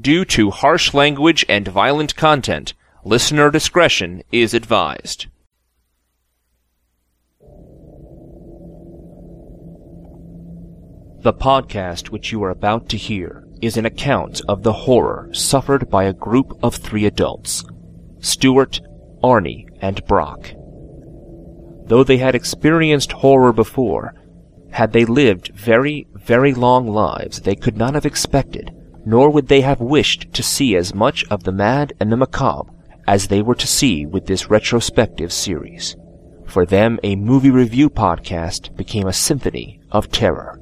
Due to harsh language and violent content, listener discretion is advised. The podcast which you are about to hear is an account of the horror suffered by a group of three adults Stuart, Arnie, and Brock. Though they had experienced horror before, had they lived very, very long lives they could not have expected, nor would they have wished to see as much of the mad and the macabre as they were to see with this retrospective series. For them, a movie review podcast became a symphony of terror.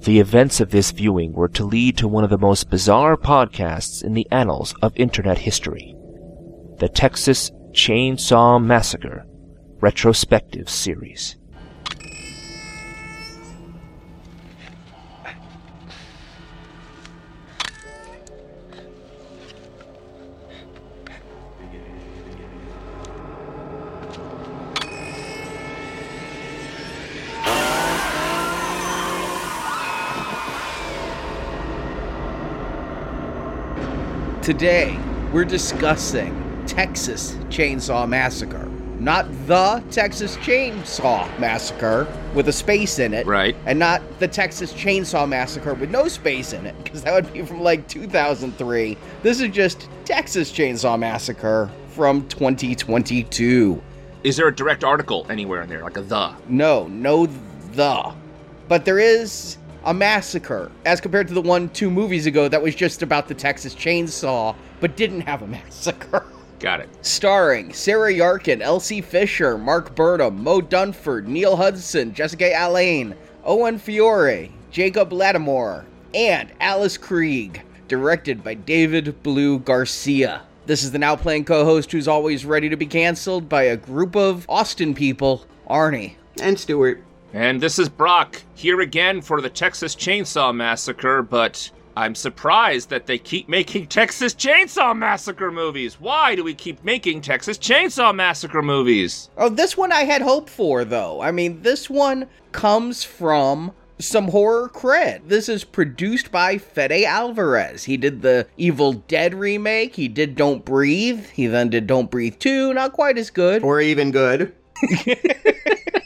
The events of this viewing were to lead to one of the most bizarre podcasts in the annals of internet history. The Texas Chainsaw Massacre Retrospective Series. Today, we're discussing Texas Chainsaw Massacre. Not the Texas Chainsaw Massacre with a space in it. Right. And not the Texas Chainsaw Massacre with no space in it, because that would be from like 2003. This is just Texas Chainsaw Massacre from 2022. Is there a direct article anywhere in there, like a the? No, no the. But there is a massacre as compared to the one two movies ago that was just about the Texas chainsaw but didn't have a massacre. Got it. Starring Sarah Yarkin, Elsie Fisher, Mark Burnham, Moe Dunford, Neil Hudson, Jessica Allain, Owen Fiore, Jacob Latimore, and Alice Krige. Directed by David Blue Garcia. This is the now playing co host who's always ready to be canceled by a group of Austin people, Arnie. And Stuart. And this is Brock, here again for the Texas Chainsaw Massacre, but I'm surprised that they keep making Texas Chainsaw Massacre movies. Why do we keep making Texas Chainsaw Massacre movies? Oh, this one I had hope for, though. I mean, this one comes from some horror cred. This is produced by Fede Alvarez. He did the Evil Dead remake, he did Don't Breathe, he then did Don't Breathe 2, not quite as good. Or even good.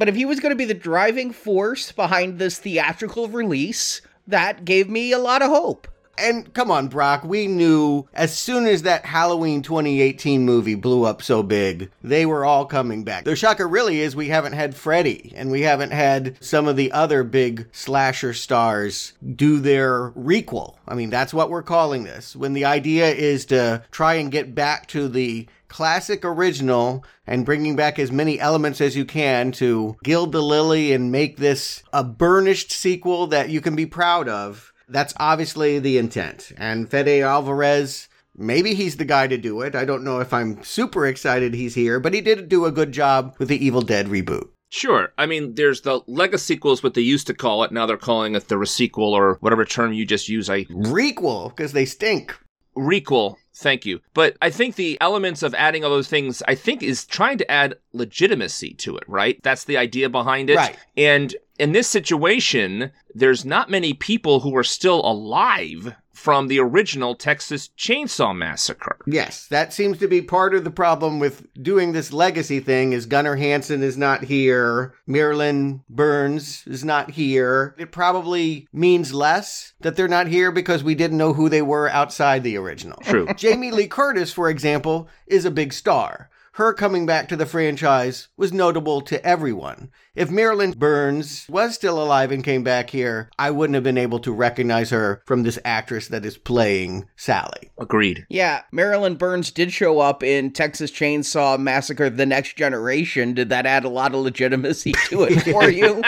But if he was going to be the driving force behind this theatrical release, that gave me a lot of hope. And come on, Brock, we knew as soon as that Halloween 2018 movie blew up so big, they were all coming back. The shocker really is we haven't had Freddy and we haven't had some of the other big slasher stars do their requel. I mean, that's what we're calling this. When the idea is to try and get back to the classic original and bringing back as many elements as you can to gild the lily and make this a burnished sequel that you can be proud of. That's obviously the intent. And Fede Alvarez, maybe he's the guy to do it. I don't know if I'm super excited he's here, but he did do a good job with the Evil Dead reboot. Sure. I mean, there's the legacy sequels, what they used to call it. Now they're calling it the resequel or whatever term you just use. I Requel, because they stink. Requel. Thank you. But I think the elements of adding all those things, I think, is trying to add legitimacy to it, right? That's the idea behind it. Right. And in this situation, there's not many people who are still alive from the original Texas Chainsaw Massacre. Yes, that seems to be part of the problem with doing this legacy thing is Gunnar Hansen is not here, Marilyn Burns is not here. It probably means less that they're not here because we didn't know who they were outside the original. True. Jamie Lee Curtis, for example, is a big star. Her coming back to the franchise was notable to everyone. If Marilyn Burns was still alive and came back here, I wouldn't have been able to recognize her from this actress that is playing Sally. Agreed. Yeah, Marilyn Burns did show up in Texas Chainsaw Massacre The Next Generation. Did that add a lot of legitimacy to it for you?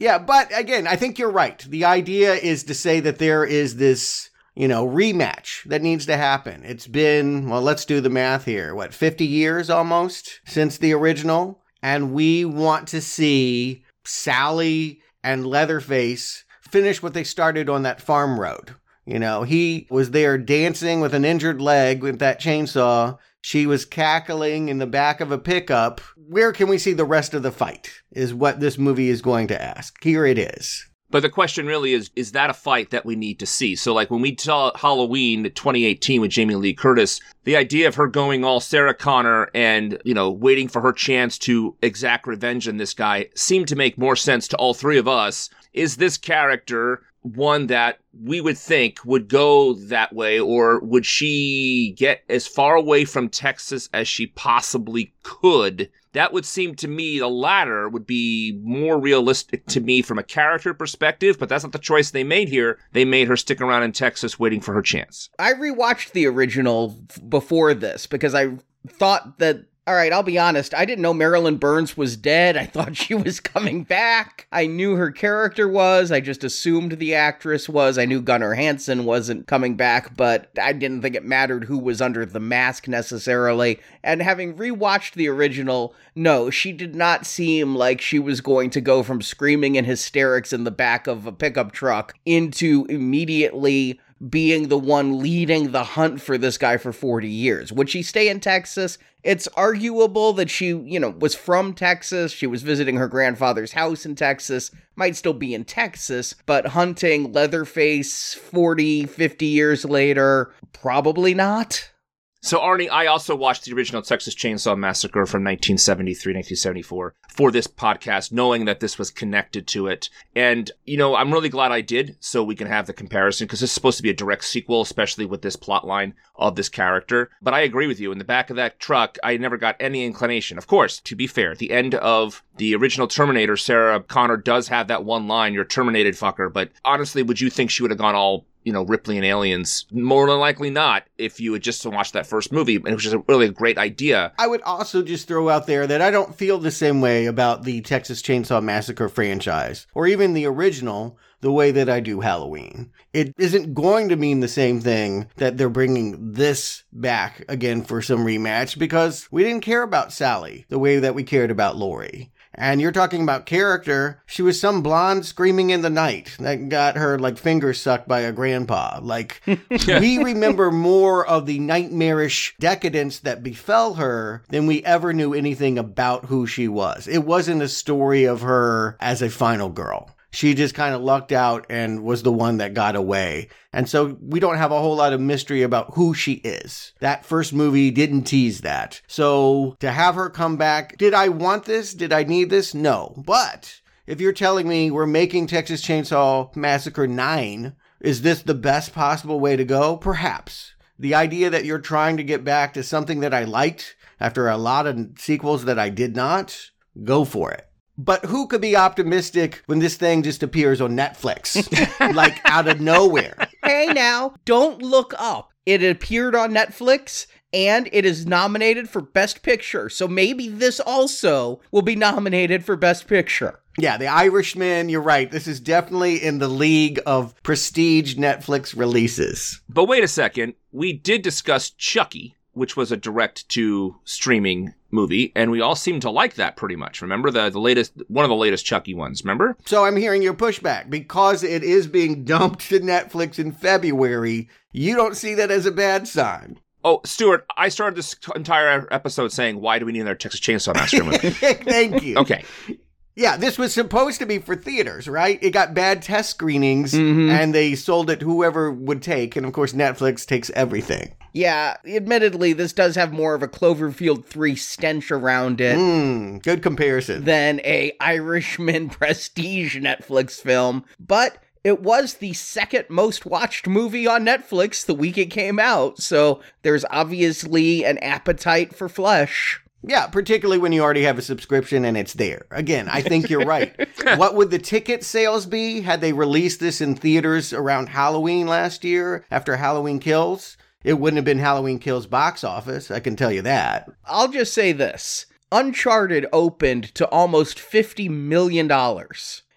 Yeah, but again, I think you're right. The idea is to say that there is this, you know, rematch that needs to happen. It's been, well, let's do the math here. What, 50 years almost since the original? And we want to see Sally and Leatherface finish what they started on that farm road. You know, he was there dancing with an injured leg with that chainsaw. She was cackling in the back of a pickup. Where can we see the rest of the fight? Is what this movie is going to ask. Here it is. But the question really is, is that a fight that we need to see? So like when we saw Halloween 2018 with Jamie Lee Curtis, the idea of her going all Sarah Connor and, you know, waiting for her chance to exact revenge on this guy seemed to make more sense to all three of us. Is this character one that we would think would go that way, or would she get as far away from Texas as she possibly could? That would seem to me the latter would be more realistic to me from a character perspective, but that's not the choice they made here. They made her stick around in Texas waiting for her chance. I rewatched the original before this because I thought that all right, I'll be honest. I didn't know Marilyn Burns was dead. I thought she was coming back. I knew her character was. I just assumed the actress was. I knew Gunnar Hansen wasn't coming back, but I didn't think it mattered who was under the mask necessarily. And having rewatched the original, no, she did not seem like she was going to go from screaming in hysterics in the back of a pickup truck into immediately being the one leading the hunt for this guy for 40 years. Would she stay in Texas? It's arguable that she, you know, was from Texas. She was visiting her grandfather's house in Texas, might still be in Texas, but hunting Leatherface 40, 50 years later, probably not. So, Arnie, I also watched the original Texas Chainsaw Massacre from 1973, 1974 for this podcast, knowing that this was connected to it. And, you know, I'm really glad I did so we can have the comparison because this is supposed to be a direct sequel, especially with this plot line of this character. But I agree with you. In the back of that truck, I never got any inclination. Of course, to be fair, the end of the original Terminator, Sarah Connor does have that one line, you're terminated, fucker. But honestly, would you think she would have gone all you know, Ripley and Aliens? More than likely not if you had just watched that first movie, which is a really a great idea. I would also just throw out there that I don't feel the same way about the Texas Chainsaw Massacre franchise, or even the original, the way that I do Halloween. It isn't going to mean the same thing that they're bringing this back again for some rematch because we didn't care about Sally the way that we cared about Laurie. And you're talking about character. She was some blonde screaming in the night that got her like fingers sucked by a grandpa. Like we remember more of the nightmarish decadence that befell her than we ever knew anything about who she was. It wasn't a story of her as a final girl she just kind of lucked out and was the one that got away. And so we don't have a whole lot of mystery about who she is. That first movie didn't tease that. So to have her come back, did I want this? Did I need this? No. But if you're telling me we're making Texas Chainsaw Massacre 9, is this the best possible way to go? Perhaps. The idea that you're trying to get back to something that I liked after a lot of sequels that I did not, go for it. But who could be optimistic when this thing just appears on Netflix? like out of nowhere. Hey now, don't look up. It appeared on Netflix and it is nominated for Best Picture. So maybe this also will be nominated for Best Picture. Yeah, The Irishman, you're right. This is definitely in the league of prestige Netflix releases. But wait a second. We did discuss Chucky, which was a direct to streaming movie, and we all seem to like that pretty much. Remember the the latest one of the latest Chucky ones, remember? So I'm hearing your pushback because it is being dumped to Netflix in February. You don't see that as a bad sign. Oh, Stuart, I started this entire episode saying, "Why do we need another Texas Chainsaw Massacre movie?" Thank you. okay. Yeah, this was supposed to be for theaters, right? It got bad test screenings mm-hmm. and they sold it whoever would take. And of course, Netflix takes everything. Yeah, admittedly, this does have more of a Cloverfield 3 stench around it. Mm, good comparison. Than a Irishman prestige Netflix film. But it was the second most watched movie on Netflix the week it came out, so there's obviously an appetite for flesh. Yeah, particularly when you already have a subscription and it's there. Again, I think you're right. what would the ticket sales be had they released this in theaters around Halloween last year after Halloween Kills? It wouldn't have been Halloween Kills box office, I can tell you that. I'll just say this Uncharted opened to almost $50 million.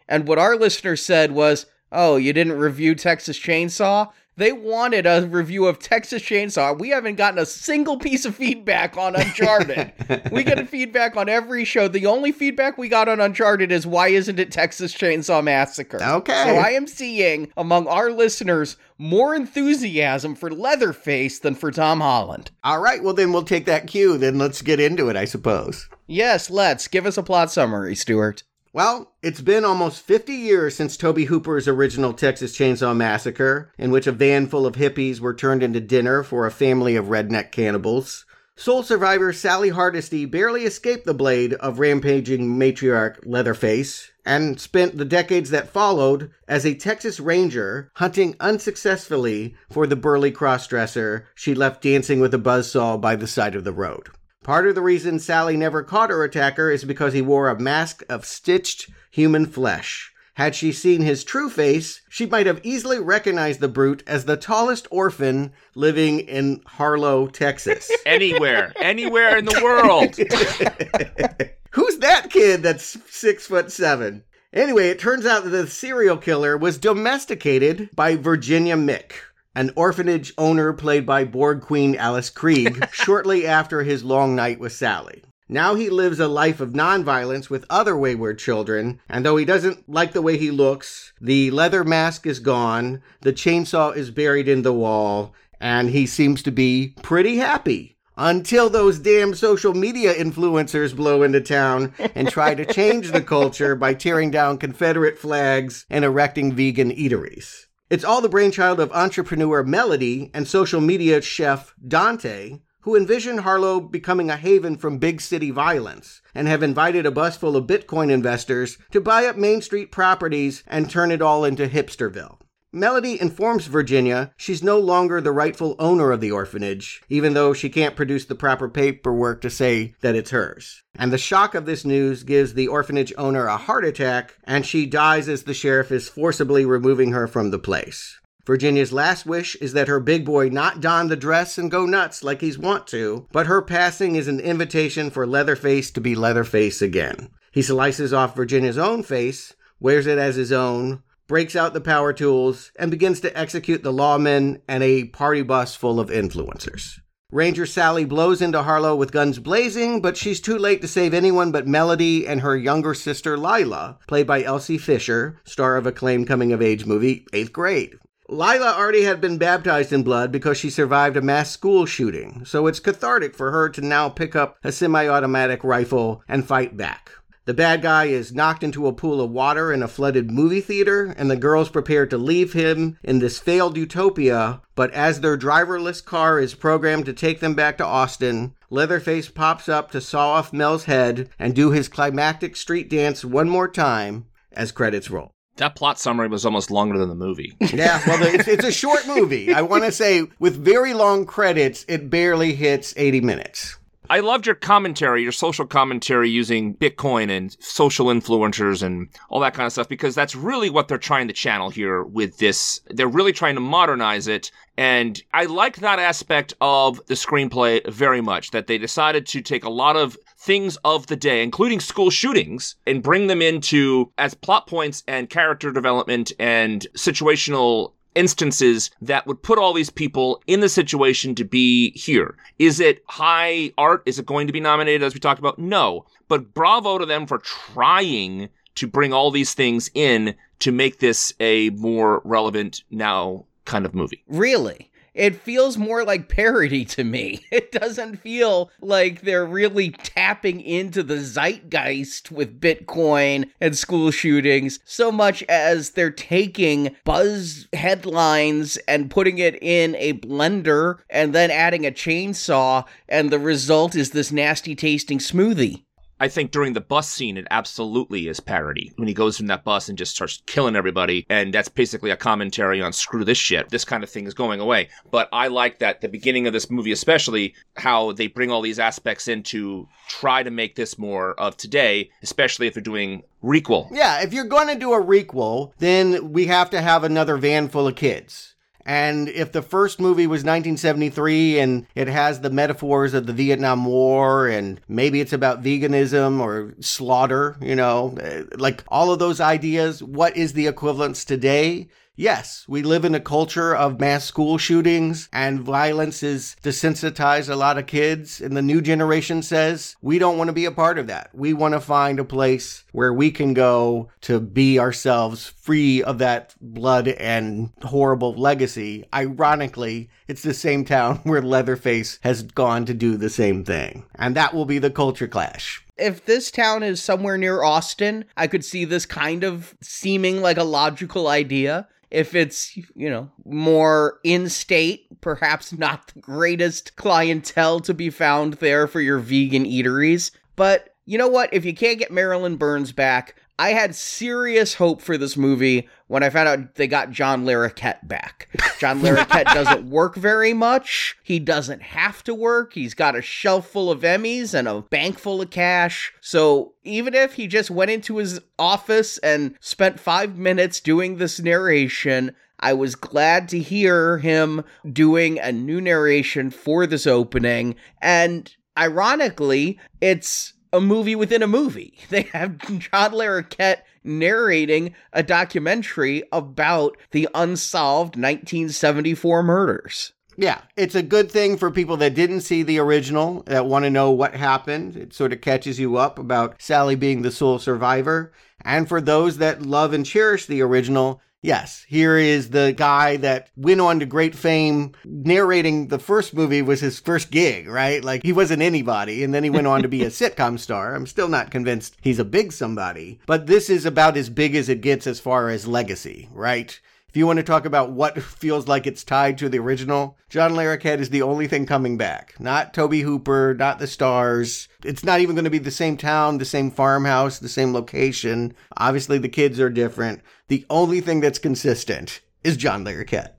And what our listener said was, Oh, you didn't review Texas Chainsaw? They wanted a review of Texas Chainsaw. We haven't gotten a single piece of feedback on Uncharted. we get feedback on every show. The only feedback we got on Uncharted is why isn't it Texas Chainsaw Massacre? Okay. So I am seeing among our listeners more enthusiasm for Leatherface than for Tom Holland. All right, well then we'll take that cue. Then let's get into it, I suppose. Yes, let's. Give us a plot summary, Stuart. Well, it's been almost 50 years since Tobe Hooper's original Texas Chainsaw Massacre, in which a van full of hippies were turned into dinner for a family of redneck cannibals. Sole survivor Sally Hardesty barely escaped the blade of rampaging matriarch Leatherface and spent the decades that followed as a Texas Ranger hunting unsuccessfully for the burly crossdresser she left dancing with a buzzsaw by the side of the road. Part of the reason Sally never caught her attacker is because he wore a mask of stitched human flesh. Had she seen his true face, she might have easily recognized the brute as the tallest orphan living in Harlow, Texas. Anywhere, anywhere in the world. Who's that kid that's six foot seven? Anyway, it turns out that the serial killer was domesticated by Virginia Mick, an orphanage owner played by Borg Queen Alice Krige, shortly after his long night with Sally. Now he lives a life of nonviolence with other wayward children, and though he doesn't like the way he looks, the leather mask is gone, the chainsaw is buried in the wall, and he seems to be pretty happy. Until those damn social media influencers blow into town and try to change the culture by tearing down Confederate flags and erecting vegan eateries. It's all the brainchild of entrepreneur Melody and social media chef Dante, who envision Harlow becoming a haven from big city violence and have invited a bus full of Bitcoin investors to buy up Main Street properties and turn it all into Hipsterville. Melody informs Virginia she's no longer the rightful owner of the orphanage, even though she can't produce the proper paperwork to say that it's hers. And the shock of this news gives the orphanage owner a heart attack, and she dies as the sheriff is forcibly removing her from the place. Virginia's last wish is that her big boy not don the dress and go nuts like he's wont to, but her passing is an invitation for Leatherface to be Leatherface again. He slices off Virginia's own face, wears it as his own, breaks out the power tools, and begins to execute the lawmen and a party bus full of influencers. Ranger Sally blows into Harlow with guns blazing, but she's too late to save anyone but Melody and her younger sister Lila, played by Elsie Fisher, star of acclaimed coming of age movie, Eighth Grade. Lila already had been baptized in blood because she survived a mass school shooting, so it's cathartic for her to now pick up a semi automatic rifle and fight back. The bad guy is knocked into a pool of water in a flooded movie theater, and the girls prepare to leave him in this failed utopia. But as their driverless car is programmed to take them back to Austin, Leatherface pops up to saw off Mel's head and do his climactic street dance one more time as credits roll. That plot summary was almost longer than the movie. Yeah, well, it's, it's a short movie. I want to say, with very long credits, it barely hits 80 minutes. I loved your commentary, your social commentary using Bitcoin and social influencers and all that kind of stuff, because that's really what they're trying to channel here with this. They're really trying to modernize it. And I like that aspect of the screenplay very much, that they decided to take a lot of things of the day, including school shootings, and bring them into as plot points and character development and situational instances that would put all these people in the situation to be here. Is it high art? Is it going to be nominated as we talked about? No. But bravo to them for trying to bring all these things in to make this a more relevant now kind of movie. Really? It feels more like parody to me. It doesn't feel like they're really tapping into the zeitgeist with Bitcoin and school shootings so much as they're taking buzz headlines and putting it in a blender and then adding a chainsaw, and the result is this nasty tasting smoothie. I think during the bus scene, it absolutely is parody when he goes in that bus and just starts killing everybody. And that's basically a commentary on screw this shit. This kind of thing is going away. But I like that the beginning of this movie, especially how they bring all these aspects in to try to make this more of today, especially if they're doing requel. Yeah, if you're going to do a requel, then we have to have another van full of kids. And if the first movie was 1973 and it has the metaphors of the Vietnam War and maybe it's about veganism or slaughter, you know, eh, like all of those ideas, what is the equivalence today? Yes, we live in a culture of mass school shootings and violence is desensitized a lot of kids. And the new generation says, we don't want to be a part of that. We want to find a place where we can go to be ourselves free of that blood and horrible legacy. Ironically, it's the same town where Leatherface has gone to do the same thing. And that will be the culture clash. If this town is somewhere near Austin, I could see this kind of seeming like a logical idea. If it's, you know, more in state, perhaps not the greatest clientele to be found there for your vegan eateries. But you know what? If you can't get Marilyn Burns back, I had serious hope for this movie when I found out they got John Larroquette back. John Larroquette doesn't work very much. He doesn't have to work. He's got a shelf full of Emmys and a bank full of cash. So even if he just went into his office and spent five minutes doing this narration, I was glad to hear him doing a new narration for this opening. And ironically, it's a movie within a movie. They have John Larroquette narrating a documentary about the unsolved 1974 murders. Yeah, it's a good thing for people that didn't see the original, that want to know what happened. It sort of catches you up about Sally being the sole survivor. And for those that love and cherish the original, Yes, here is the guy that went on to great fame. Narrating the first movie was his first gig, right? Like he wasn't anybody, and then he went on to be a sitcom star. I'm still not convinced he's a big somebody, but this is about as big as it gets as far as legacy, right? If you want to talk about what feels like it's tied to the original, John Larroquette is the only thing coming back. Not Tobe Hooper, not the stars. It's not even going to be the same town, the same farmhouse, the same location. Obviously, the kids are different. The only thing that's consistent is John Larroquette.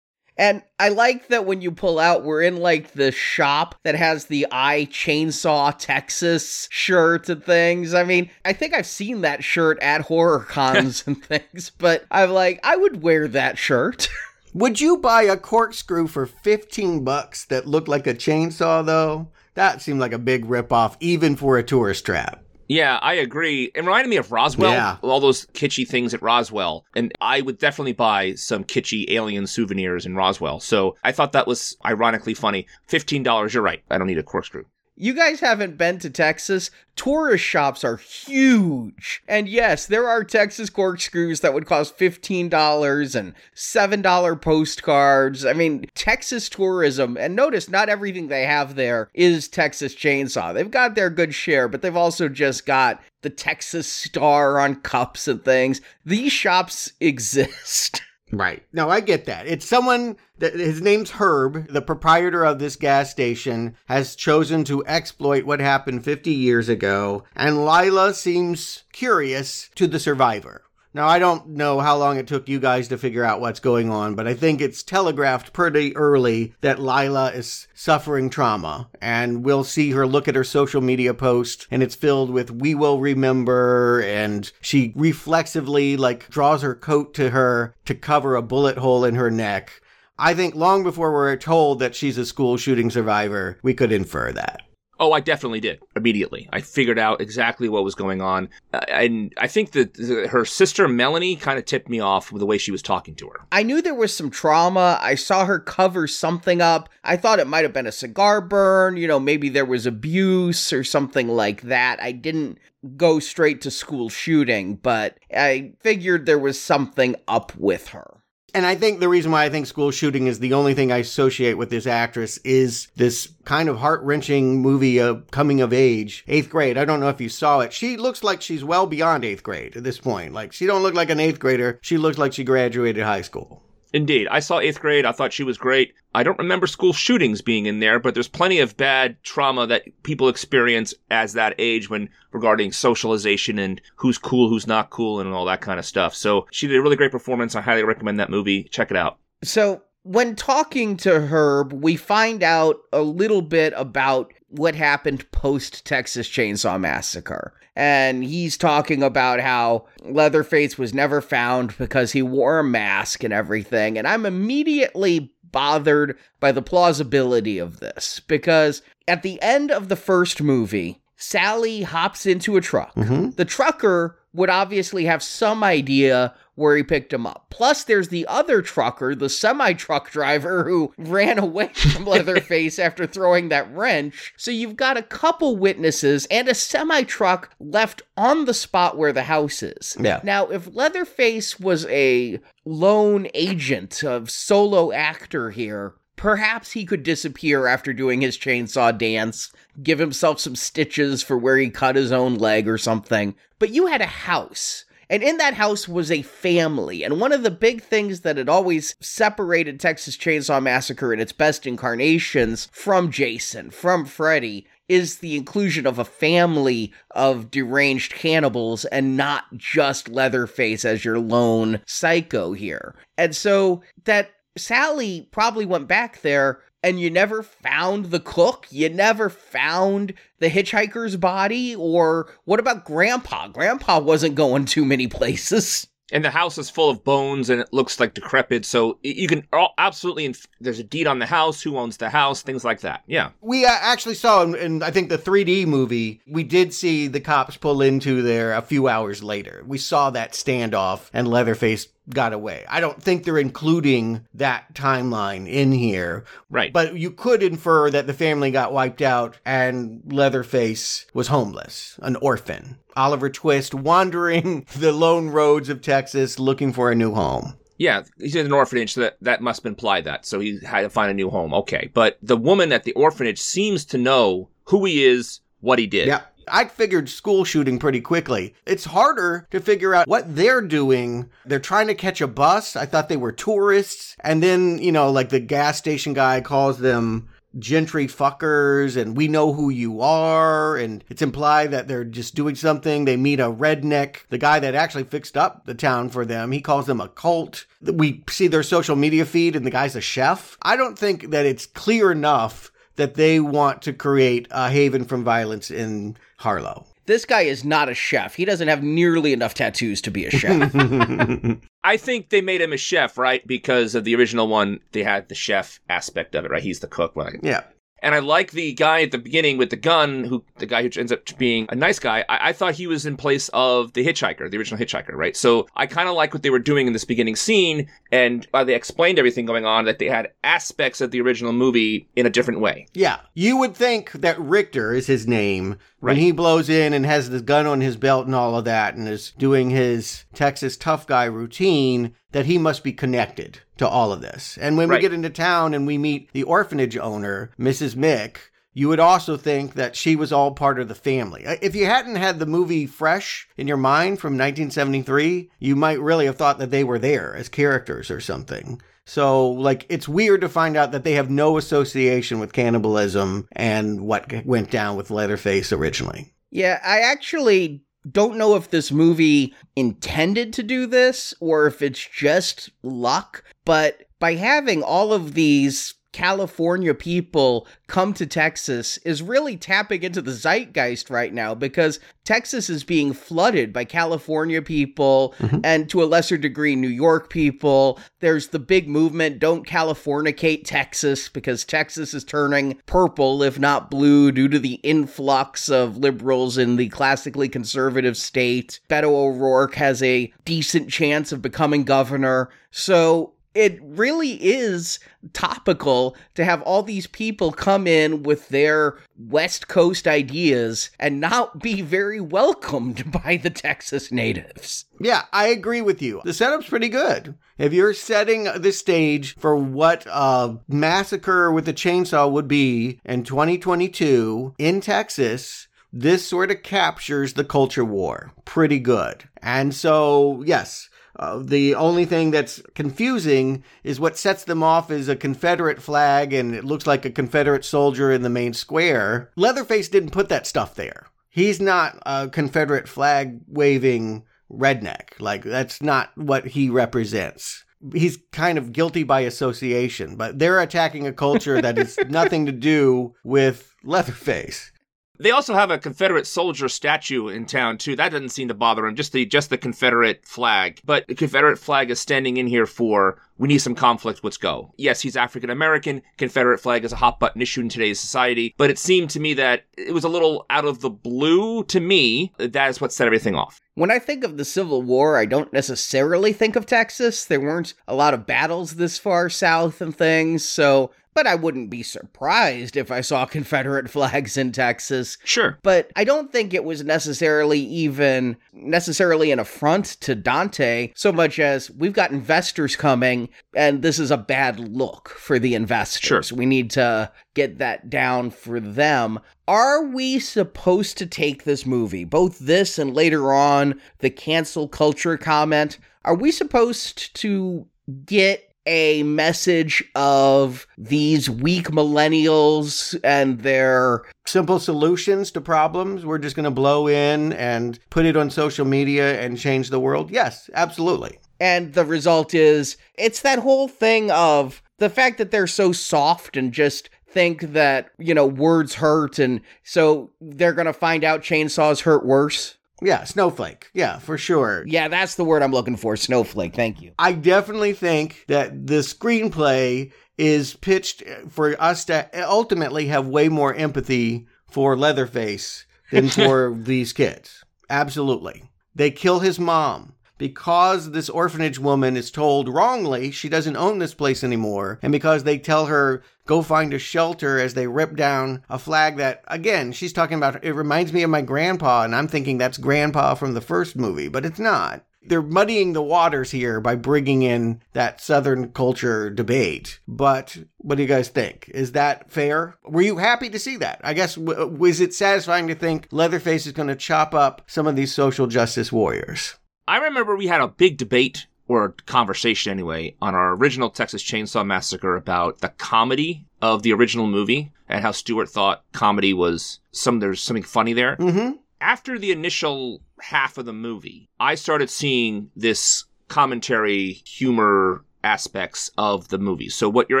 And I like that when you pull out, we're in like the shop that has the I Chainsaw Texas shirt and things. I mean, I think I've seen that shirt at horror cons and things, but I'm like, I would wear that shirt. would you buy a corkscrew for 15 bucks that looked like a chainsaw though? That seemed like a big ripoff, even for a tourist trap. Yeah, I agree. It reminded me of Roswell. Yeah. All those kitschy things at Roswell. And I would definitely buy some kitschy alien souvenirs in Roswell. So I thought that was ironically funny. $15, you're right. I don't need a corkscrew. You guys haven't been to Texas. Tourist shops are huge. And yes, there are Texas corkscrews that would cost $15 and $7 postcards. I mean, Texas tourism, and notice not everything they have there is Texas Chainsaw. They've got their good share, but they've also just got the Texas Star on cups and things. These shops exist. Right. No, I get that. It's someone that his name's Herb, the proprietor of this gas station, has chosen to exploit what happened 50 years ago, and Lila seems curious to the survivor. Now, I don't know how long it took you guys to figure out what's going on, but I think it's telegraphed pretty early that Lila is suffering trauma. And we'll see her look at her social media post, and it's filled with we will remember. And she reflexively, like, draws her coat to her to cover a bullet hole in her neck. I think long before we're told that she's a school shooting survivor, we could infer that. Oh, I definitely did immediately. I figured out exactly what was going on, uh, and I think that th- her sister Melanie kind of tipped me off with the way she was talking to her. I knew there was some trauma. I saw her cover something up. I thought it might have been a cigar burn. You know, maybe there was abuse or something like that. I didn't go straight to school shooting, but I figured there was something up with her. And I think the reason why I think school shooting is the only thing I associate with this actress is this kind of heart wrenching movie of coming of age, eighth grade. I don't know if you saw it. She looks like she's well beyond eighth grade at this point. Like she don't look like an eighth grader. She looks like she graduated high school. Indeed. I saw eighth grade. I thought she was great. I don't remember school shootings being in there, but there's plenty of bad trauma that people experience as that age when regarding socialization and who's cool, who's not cool, and all that kind of stuff. So she did a really great performance. I highly recommend that movie. Check it out. So when talking to Herb, we find out a little bit about what happened post Texas Chainsaw Massacre. And he's talking about how Leatherface was never found because he wore a mask and everything. And I'm immediately bothered by the plausibility of this because at the end of the first movie, Sally hops into a truck. Mhm. The trucker would obviously have some idea where he picked him up. Plus, there's the other trucker, the semi truck driver who ran away from Leatherface after throwing that wrench. So you've got a couple witnesses and a semi truck left on the spot where the house is. Yeah. Now, if Leatherface was a lone agent of solo actor here, perhaps he could disappear after doing his chainsaw dance, give himself some stitches for where he cut his own leg or something. But you had a house. And in that house was a family. And one of the big things that had always separated Texas Chainsaw Massacre in its best incarnations from Jason, from Freddy, is the inclusion of a family of deranged cannibals and not just Leatherface as your lone psycho here. And so that Sally probably went back there and you never found the cook? You never found the hitchhiker's body? Or what about Grandpa? Grandpa wasn't going too many places. and the house is full of bones and it looks like decrepit. So you can absolutely, inf- there's a deed on the house, who owns the house, things like that. Yeah. We uh, actually saw in, in, I think, the 3D movie, we did see the cops pull into there a few hours later. We saw that standoff and Leatherface got away. I don't think they're including that timeline in here. Right. But you could infer that the family got wiped out and Leatherface was homeless, an orphan. Oliver Twist wandering the lone roads of Texas looking for a new home. Yeah, he's in an orphanage, so that, that must imply that. So he had to find a new home. Okay. But the woman at the orphanage seems to know who he is, what he did. Yeah. I figured school shooting pretty quickly. It's harder to figure out what they're doing. They're trying to catch a bus. I thought they were tourists. And then, you know, like the gas station guy calls them gentry fuckers and we know who you are and it's implied that they're just doing something they meet a redneck the guy that actually fixed up the town for them he calls them a cult we see their social media feed and the guy's a chef i don't think that it's clear enough that they want to create a haven from violence in harlow this guy is not a chef. He doesn't have nearly enough tattoos to be a chef. I think they made him a chef, right? Because of the original one, they had the chef aspect of it, right? He's the cook. Right? Yeah. And I like the guy at the beginning with the gun, who the guy who ends up being a nice guy. I, I thought he was in place of the hitchhiker, the original hitchhiker, right? So I kind of like what they were doing in this beginning scene, and uh, they explained everything going on that they had aspects of the original movie in a different way. Yeah, you would think that Richter is his name when he blows in and has the gun on his belt and all of that, and is doing his Texas tough guy routine. That he must be connected to all of this. And when Right. we get into town and we meet the orphanage owner, Mrs. Mick, you would also think that she was all part of the family. Uh, If you hadn't had the movie fresh in your mind from 1973, you might really have thought that they were there as characters or something. So, like, it's weird to find out that they have no association with cannibalism and what went down with Leatherface originally. Yeah, I actually don't know if this movie intended to do this or if it's just luck, but by having all of these California people come to Texas is really tapping into the zeitgeist right now because Texas is being flooded by California people mm-hmm. and to a lesser degree New York people. There's the big movement don't Californicate Texas because Texas is turning purple if not blue due to the influx of liberals in the classically conservative state. Beto O'Rourke has a decent chance of becoming governor. So it really is topical to have all these people come in with their West Coast ideas and not be very welcomed by the Texas natives. Yeah, I agree with you. The setup's pretty good. If you're setting the stage for what a massacre with a chainsaw would be in 2022 in Texas, this sort of captures the culture war pretty good. And so, yes, uh, the only thing that's confusing is what sets them off is a Confederate flag and it looks like a Confederate soldier in the main square. Leatherface didn't put that stuff there. He's not a Confederate flag waving redneck. Like, that's not what he represents. He's kind of guilty by association, but they're attacking a culture that has nothing to do with Leatherface. They also have a Confederate soldier statue in town too. That doesn't seem to bother him. Just the just the Confederate flag. But the Confederate flag is standing in here for we need some conflict. Let's go. Yes, he's African American. Confederate flag is a hot button issue in today's society. But it seemed to me that it was a little out of the blue to me. That is what set everything off. When I think of the Civil War, I don't necessarily think of Texas. There weren't a lot of battles this far south and things, so but I wouldn't be surprised if I saw Confederate flags in Texas. Sure. But I don't think it was necessarily even necessarily an affront to Dante so much as we've got investors coming and this is a bad look for the investors. Sure. We need to get that down for them. Are we supposed to take this movie, both this and later on the cancel culture comment? Are we supposed to get a message of these weak millennials and their Simple solutions to problems. We're just going to blow in and put it on social media and change the world. Yes, absolutely. and the result is it's that whole thing of the fact that they're so soft and just think that you know words hurt and so they're gonna find out chainsaws hurt worse Yeah, snowflake. Yeah, for sure. yeah that's the word i'm looking for snowflake thank you I definitely think that the screenplay is pitched for us to ultimately have way more empathy for Leatherface than for these kids. Absolutely. They kill his mom because this orphanage woman is told wrongly she doesn't own this place anymore, and because they tell her go find a shelter as they rip down a flag that again she's talking about it reminds me of my grandpa and i'm thinking that's grandpa from the first movie but it's not. They're muddying the waters here by bringing in that southern culture debate. But what do you guys think? Is that fair? Were you happy to see that? I guess w- was it satisfying to think leatherface is going to chop up some of these social justice warriors I remember we had a big debate or conversation anyway on our original Texas Chainsaw Massacre about the comedy of the original movie and how Stuart thought comedy was some there's something funny there. mm-hmm After the initial half of the movie, I started seeing this commentary humor aspects of the movie. So what you're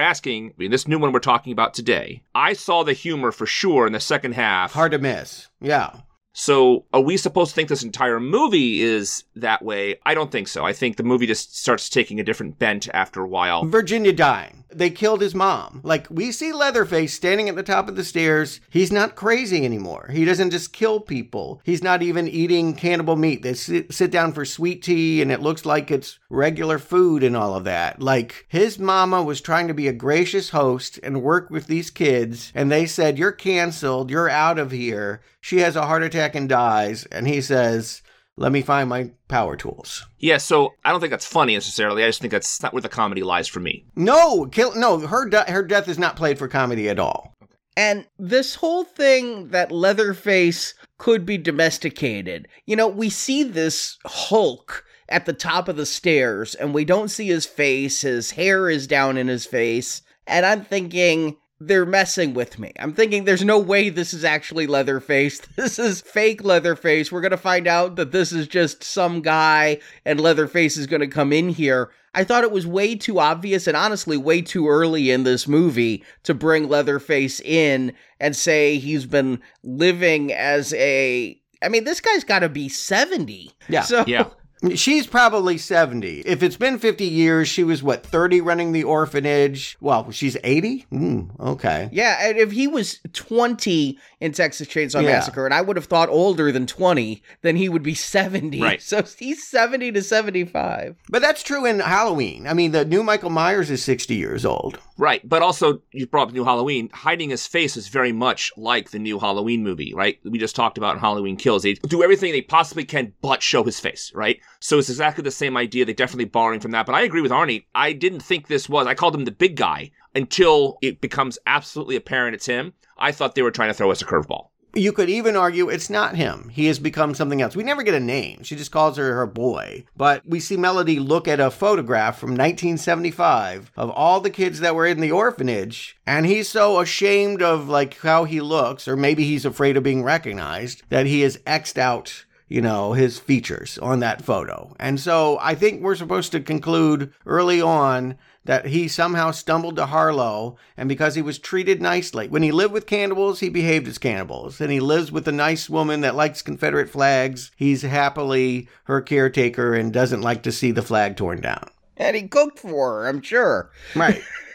asking, I mean, this new one we're talking about today, I saw the humor for sure in the second half. hard to miss yeah So, are we supposed to think this entire movie is that way? I don't think so. I think the movie just starts taking a different bent after a while. Virginia dying. They killed his mom. Like, we see Leatherface standing at the top of the stairs. He's not crazy anymore. He doesn't just kill people. He's not even eating cannibal meat. They sit, sit down for sweet tea and it looks like it's regular food and all of that. Like, his mama was trying to be a gracious host and work with these kids, and they said, You're canceled. You're out of here. She has a heart attack and dies. And he says, Let me find my power tools. Yeah, so I don't think that's funny necessarily. I just think that's not where the comedy lies for me. No, kill. No, her de- her death is not played for comedy at all. And this whole thing that Leatherface could be domesticated, you know, we see this Hulk at the top of the stairs and we don't see his face. His hair is down in his face. And I'm thinking, they're messing with me. I'm thinking there's no way this is actually Leatherface. This is fake Leatherface. We're going to find out that this is just some guy and Leatherface is going to come in here. I thought it was way too obvious and honestly way too early in this movie to bring Leatherface in and say he's been living as a I mean, this guy's got to be 70. Yeah. So Yeah. She's probably 70. If it's been 50 years, she was what, 30 running the orphanage? Well, she's 80? Hmm, okay. Yeah, if he was 20 in Texas Chainsaw Yeah. Massacre, and I would have thought older than 20, then he would be 70. Right. So he's 70 to 75. But that's true in Halloween. I mean, the new Michael Myers is 60 years old. Right, but also you brought up New Halloween. Hiding his face is very much like the new Halloween movie, right? We just talked about in Halloween Kills. They do everything they possibly can but show his face, right? So it's exactly the same idea. They're definitely borrowing from that. But I agree with Arnie. I didn't think this was. I called him the big guy until it becomes absolutely apparent it's him. I thought they were trying to throw us a curveball. You could even argue it's not him. He has become something else. We never get a name. She just calls her her boy. But we see Melody look at a photograph from 1975 of all the kids that were in the orphanage, and he's so ashamed of like how he looks, or maybe he's afraid of being recognized, that he has X'd out you know, his features on that photo. And so I think we're supposed to conclude early on that he somehow stumbled to Harlow, and because he was treated nicely. When he lived with cannibals, he behaved as cannibals. And he lives with a nice woman that likes Confederate flags. He's happily her caretaker and doesn't like to see the flag torn down. And he cooked for her, I'm sure. Right.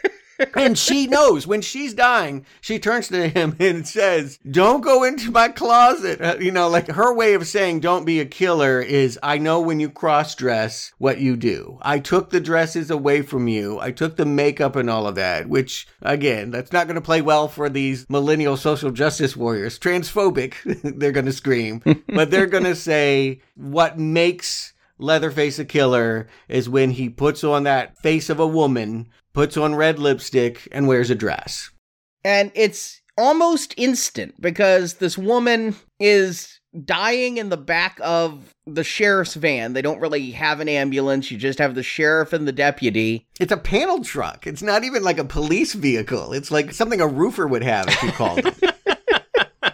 and she knows when she's dying, she turns to him and says, Don't go into my closet. Uh, you know, like her way of saying, Don't be a killer is, I know when you cross dress what you do. I took the dresses away from you. I took the makeup and all of that, which, again, that's not going to play well for these millennial social justice warriors. Transphobic, they're going to scream, but they're going to say, What makes Leatherface a killer is when he puts on that face of a woman, puts on red lipstick, and wears a dress. And it's almost instant because this woman is dying in the back of the sheriff's van. They don't really have an ambulance, you just have the sheriff and the deputy. It's a panel truck. It's not even like a police vehicle. It's like something a roofer would have if you called it.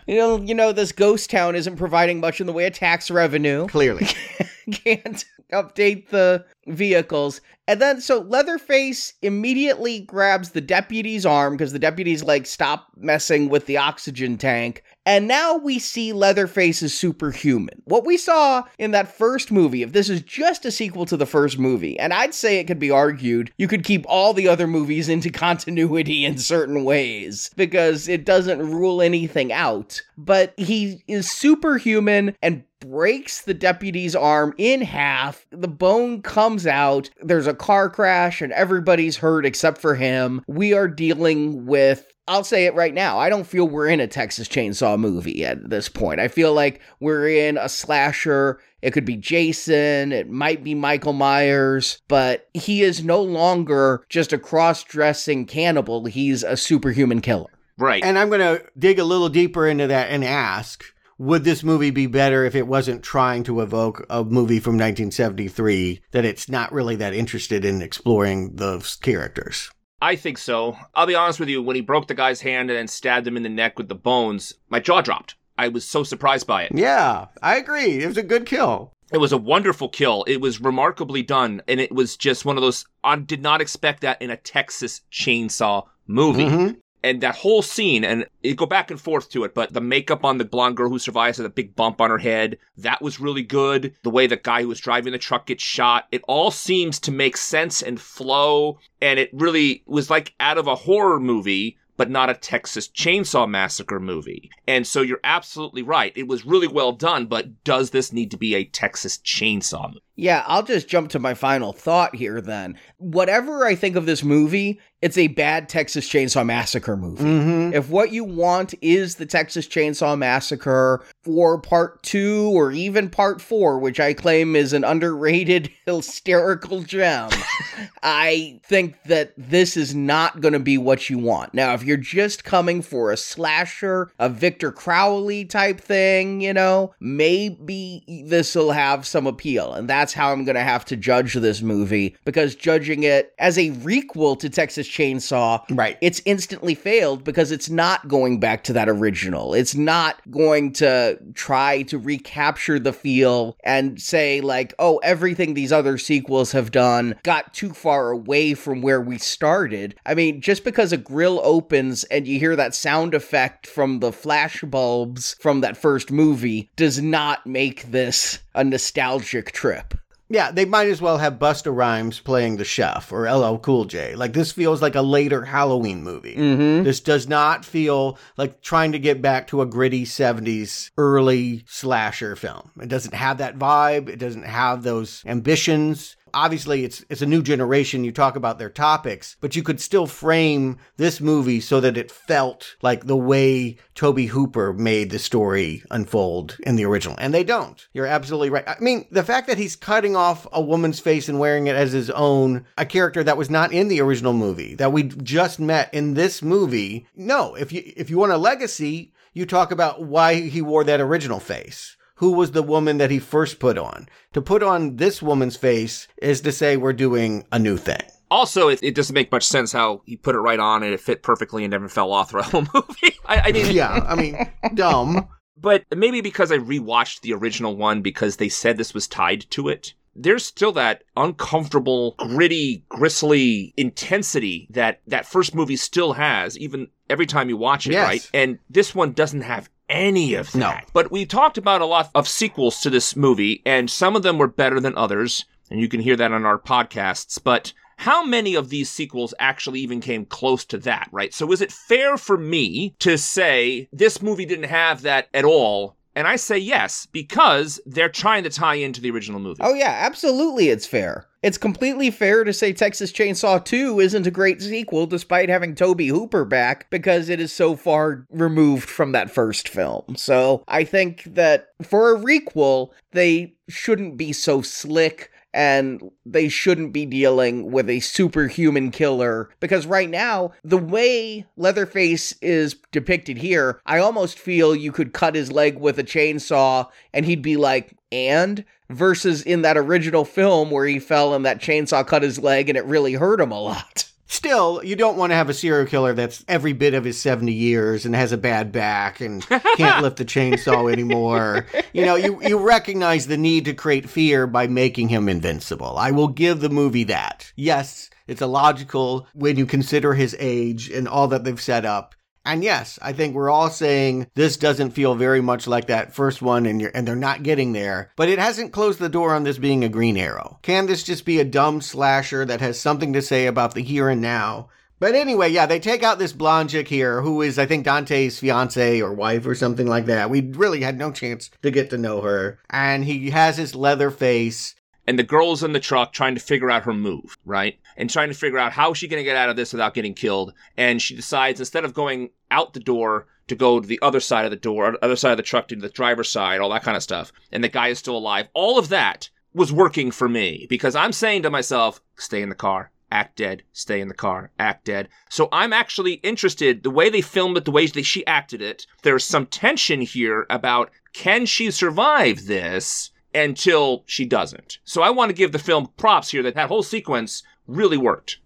You know, you know, this ghost town isn't providing much in the way of tax revenue. Clearly. Can't update the vehicles. And then, so Leatherface immediately grabs the deputy's arm because the deputy's like, stop messing with the oxygen tank. And now we see Leatherface is superhuman. What we saw in that first movie, if this is just a sequel to the first movie, and I'd say it could be argued, you could keep all the other movies into continuity in certain ways because it doesn't rule anything out. But he is superhuman and breaks the deputy's arm in half. The bone comes out. There's a car crash and everybody's hurt except for him. We are dealing with I'll say it right now. I don't feel we're in a Texas Chainsaw movie at this point. I feel like we're in a slasher. It could be Jason, it might be Michael Myers, but he is no longer just a cross dressing cannibal. He's a superhuman killer. Right. And I'm going to dig a little deeper into that and ask would this movie be better if it wasn't trying to evoke a movie from 1973 that it's not really that interested in exploring those characters? I think so. I'll be honest with you, when he broke the guy's hand and then stabbed him in the neck with the bones, my jaw dropped. I was so surprised by it. Yeah, I agree. It was a good kill. It was a wonderful kill. It was remarkably done, and it was just one of those. I did not expect that in a Texas chainsaw movie. Mhm. And that whole scene, and it go back and forth to it, but the makeup on the blonde girl who survives with a big bump on her head, that was really good. The way the guy who was driving the truck gets shot, it all seems to make sense and flow. And it really was like out of a horror movie, but not a Texas Chainsaw Massacre movie. And so you're absolutely right. It was really well done, but does this need to be a Texas Chainsaw movie? Yeah, I'll just jump to my final thought here then. Whatever I think of this movie, it's a bad Texas Chainsaw Massacre movie. Mm-hmm. If what you want is the Texas Chainsaw Massacre for part two or even part four, which I claim is an underrated hysterical gem, I think that this is not going to be what you want. Now, if you're just coming for a slasher, a Victor Crowley type thing, you know, maybe this will have some appeal. And that's how I'm going to have to judge this movie because judging it as a requel to Texas Chainsaw, Right. it's instantly failed because it's not going back to that original. It's not going to try to recapture the feel and say, like, oh, everything these other sequels have done got too far away from where we started. I mean, just because a grill opens and you hear that sound effect from the flash bulbs from that first movie does not make this a nostalgic trip. Yeah, they might as well have Busta Rhymes playing the chef or LL Cool J. Like this feels like a later Halloween movie. Mm-hmm. This does not feel like trying to get back to a gritty 70s early slasher film. It doesn't have that vibe. It doesn't have those ambitions. Obviously, it's it's a new generation. You talk about their topics, but you could still frame this movie so that it felt like the way Tobe Hooper made the story unfold in the original. And they don't. You're absolutely right. I mean, the fact that he's cutting off a woman's face and wearing it as his own, a character that was not in the original movie, that we just met in this movie. No, if you if you want a legacy, you talk about why he wore that original face. Who was the woman that he first put on? To put on this woman's face is to say we're doing a new thing. Also, it, it doesn't make much sense how he put it right on and it fit perfectly and never fell off throughout the whole movie. I, I mean, Yeah, I mean, dumb. But maybe because I rewatched the original one because they said this was tied to it. There's still that uncomfortable, gritty, gristly intensity that that first movie still has, even every time you watch it, Yes. right? And this one doesn't have any of that. No. But we talked about a lot of sequels to this movie, and some of them were better than others, and you can hear that on our podcasts. But how many of these sequels actually even came close to that, right? So is it fair for me to say this movie didn't have that at all? And I say yes, because they're trying to tie into the original movie. Oh, yeah, absolutely, it's fair. It's completely fair to say Texas Chainsaw 2 isn't a great sequel despite having Tobe Hooper back because it is so far removed from that first film. So I think that for a requel, they shouldn't be so slick and they shouldn't be dealing with a superhuman killer because right now the way leatherface is depicted here i almost feel you could cut his leg with a chainsaw and he'd be like and? versus in that original film where he fell and that chainsaw cut his leg and it really hurt him a lot Still, you don't want to have a serial killer that's every bit of his 70 years and has a bad back and can't lift the chainsaw anymore. You know, you, you recognize the need to create fear by making him invincible. I will give the movie that. Yes, it's illogical when you consider his age and all that they've set up. And yes, I think we're all saying this doesn't feel very much like that first one and and they're not getting there, but it hasn't closed the door on this being a green arrow. Can this just be a dumb slasher that has something to say about the here and now? But anyway, yeah, they take out this blonde chick here who is, I think, Dante's fiance or wife or something like that. We really had no chance to get to know her. And he has his leather face and the girl's in the truck trying to figure out her move, right? And trying to figure out how is she going to get out of this without getting killed. And she decides instead of going out the door to go to the other side of the door, other side of the truck to the driver's side, all that kind of stuff. And the guy is still alive. All of that was working for me because I'm saying to myself, stay in the car. Act dead, stay in the car, act dead. So I'm actually interested the way they filmed it, the way that she acted it. There's some tension here about can she survive this? Until she doesn't. So I want to give the film props here that that whole sequence really worked.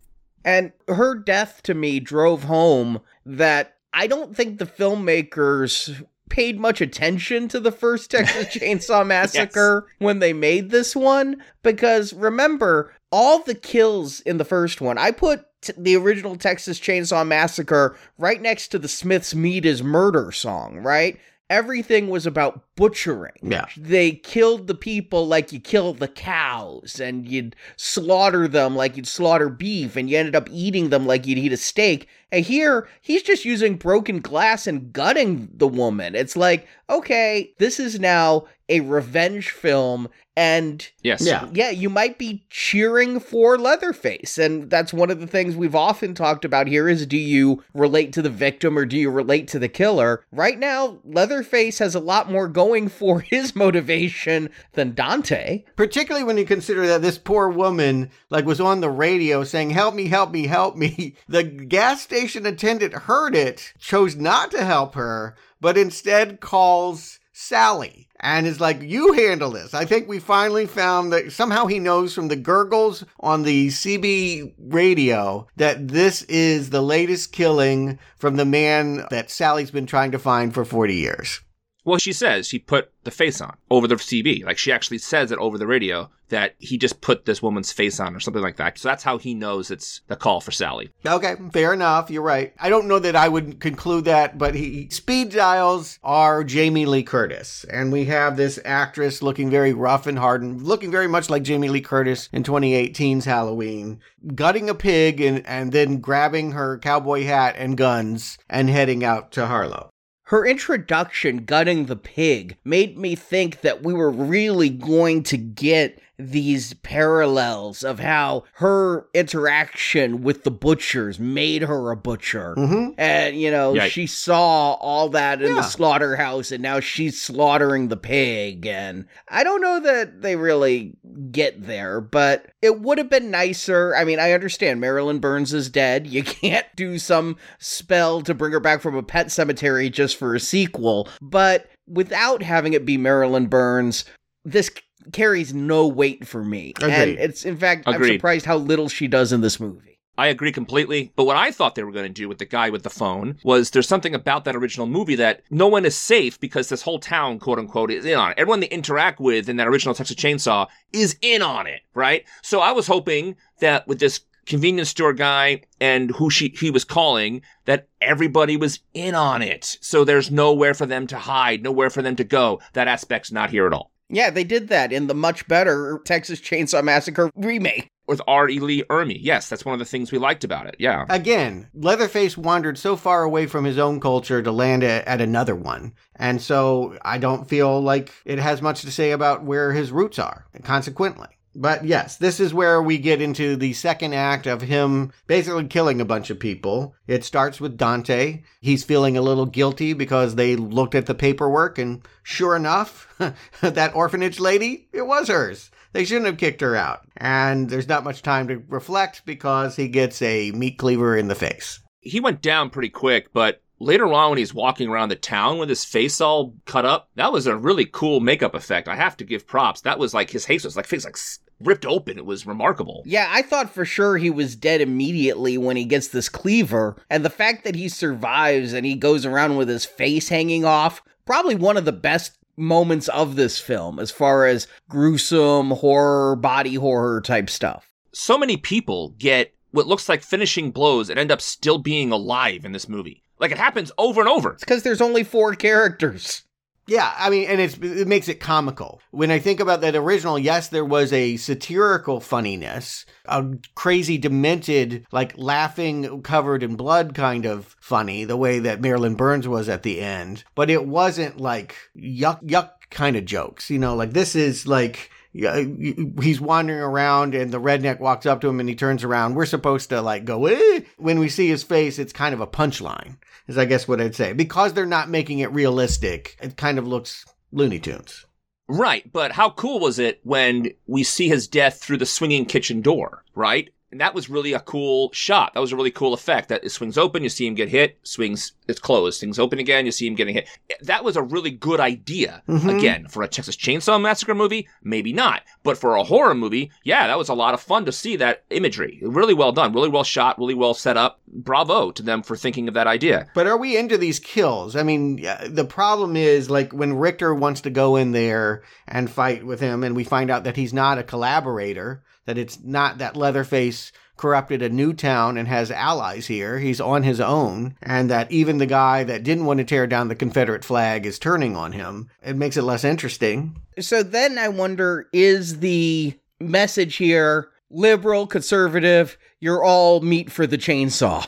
And her death to me drove home that I don't think the filmmakers paid much attention to the first Texas Chainsaw Massacre yes. when they made this one because remember all the kills in the first one I put t- the original Texas Chainsaw Massacre right next to the Smiths Meat is Murder song right everything was about butchering. Yeah. They killed the people like you kill the cows and you'd slaughter them like you'd slaughter beef and you ended up eating them like you'd eat a steak. And here, he's just using broken glass and gutting the woman. It's like, okay, this is now a revenge film and yes. Yeah. yeah you might be cheering for leatherface. And that's one of the things we've often talked about here is do you relate to the victim or do you relate to the killer? Right now leatherface has a lot more going for his motivation than dante. Particularly when you consider that this poor woman like was on the radio saying help me help me help me. The gas station attendant heard it chose not to help her but instead calls Sally and is like, You handle this. I think we finally found that somehow he knows from the gurgles on the CB radio that this is the latest killing from the man that Sally's been trying to find for 40 years. Well, she says she put the face on over the CB. Like she actually says it over the radio that he just put this woman's face on or something like that. So that's how he knows it's the call for Sally. Okay, fair enough. You're right. I don't know that I would conclude that, but he speed dials are Jamie Lee Curtis, and we have this actress looking very rough and hardened, looking very much like Jamie Lee Curtis in 2018's Halloween, gutting a pig and and then grabbing her cowboy hat and guns and heading out to Harlow. Her introduction, gutting the pig, made me think that we were really going to get these parallels of how her interaction with the butchers made her a butcher. Mm-hmm. And, you know, Yikes. she saw all that in yeah. the slaughterhouse and now she's slaughtering the pig. And I don't know that they really get there, but it would have been nicer. I mean, I understand Marilyn Burns is dead. You can't do some spell to bring her back from a pet cemetery just for a sequel, but without having it be Marilyn Burns, this carries no weight for me. Agreed. And it's in fact Agreed. I'm surprised how little she does in this movie. I agree completely. But what I thought they were going to do with the guy with the phone was there's something about that original movie that no one is safe because this whole town, quote unquote, is in on it. Everyone they interact with in that original Texas Chainsaw is in on it, right? So I was hoping that with this convenience store guy and who she he was calling that everybody was in on it. So there's nowhere for them to hide, nowhere for them to go. That aspect's not here at all. Yeah, they did that in the much better Texas Chainsaw Massacre remake. with R. E. Lee Ermey. Yes, that's one of the things we liked about it. Yeah. Again, Leatherface wandered so far away from his own culture to land at, at another one. And so I don't feel like it has much to say about where his roots are, consequently. But yes, this is where we get into the second act of him basically killing a bunch of people. It starts with Dante. He's feeling a little guilty because they looked at the paperwork, and sure enough, that orphanage lady, it was hers. They shouldn't have kicked her out. And there's not much time to reflect because he gets a meat cleaver in the face. He went down pretty quick, but later on when he's walking around the town with his face all cut up, that was a really cool makeup effect. I have to give props. That was like his face was like face like ripped open. It was remarkable. Yeah, I thought for sure he was dead immediately when he gets this cleaver. And the fact that he survives and he goes around with his face hanging off, probably one of the best moments of this film as far as gruesome horror, body horror type stuff. So many people get what looks like finishing blows and end up still being alive in this movie. Like it happens over and over. It's because there's only four characters. Yeah, I mean, and it's it makes it comical. When I think about that original, yes, there was a satirical funniness, a crazy, demented, like laughing covered in blood kind of funny, the way that Marilyn Burns was at the end. But it wasn't like yuck yuck kind of jokes. You know, like this is like he's wandering around and the redneck walks up to him and he turns around. We're supposed to like go, eh. when we see his face, it's kind of a punchline, is I guess what I'd say. Because they're not making it realistic, it kind of looks Looney Tunes. Right, but how cool was it when we see his death through the swinging kitchen door, right? And that was really a cool shot. That was a really cool effect. That it swings open, you see him get hit, swings, it's closed, swings open again, you see him getting hit. That was a really good idea. Mm-hmm. Again, for a Texas Chainsaw Massacre movie, maybe not. But for a horror movie, yeah, that was a lot of fun to see that imagery. Really well done, really well shot, really well set up. Bravo to them for thinking of that idea. But are we into these kills? I mean, the problem is like when Richter wants to go in there and fight with him, and we find out that he's not a collaborator that it's not that Leatherface corrupted a new town and has allies here. He's on his own, and that even the guy that didn't want to tear down the Confederate flag is turning on him. It makes it less interesting. So then I wonder is the message here liberal, conservative, you're all meat for the chainsaw?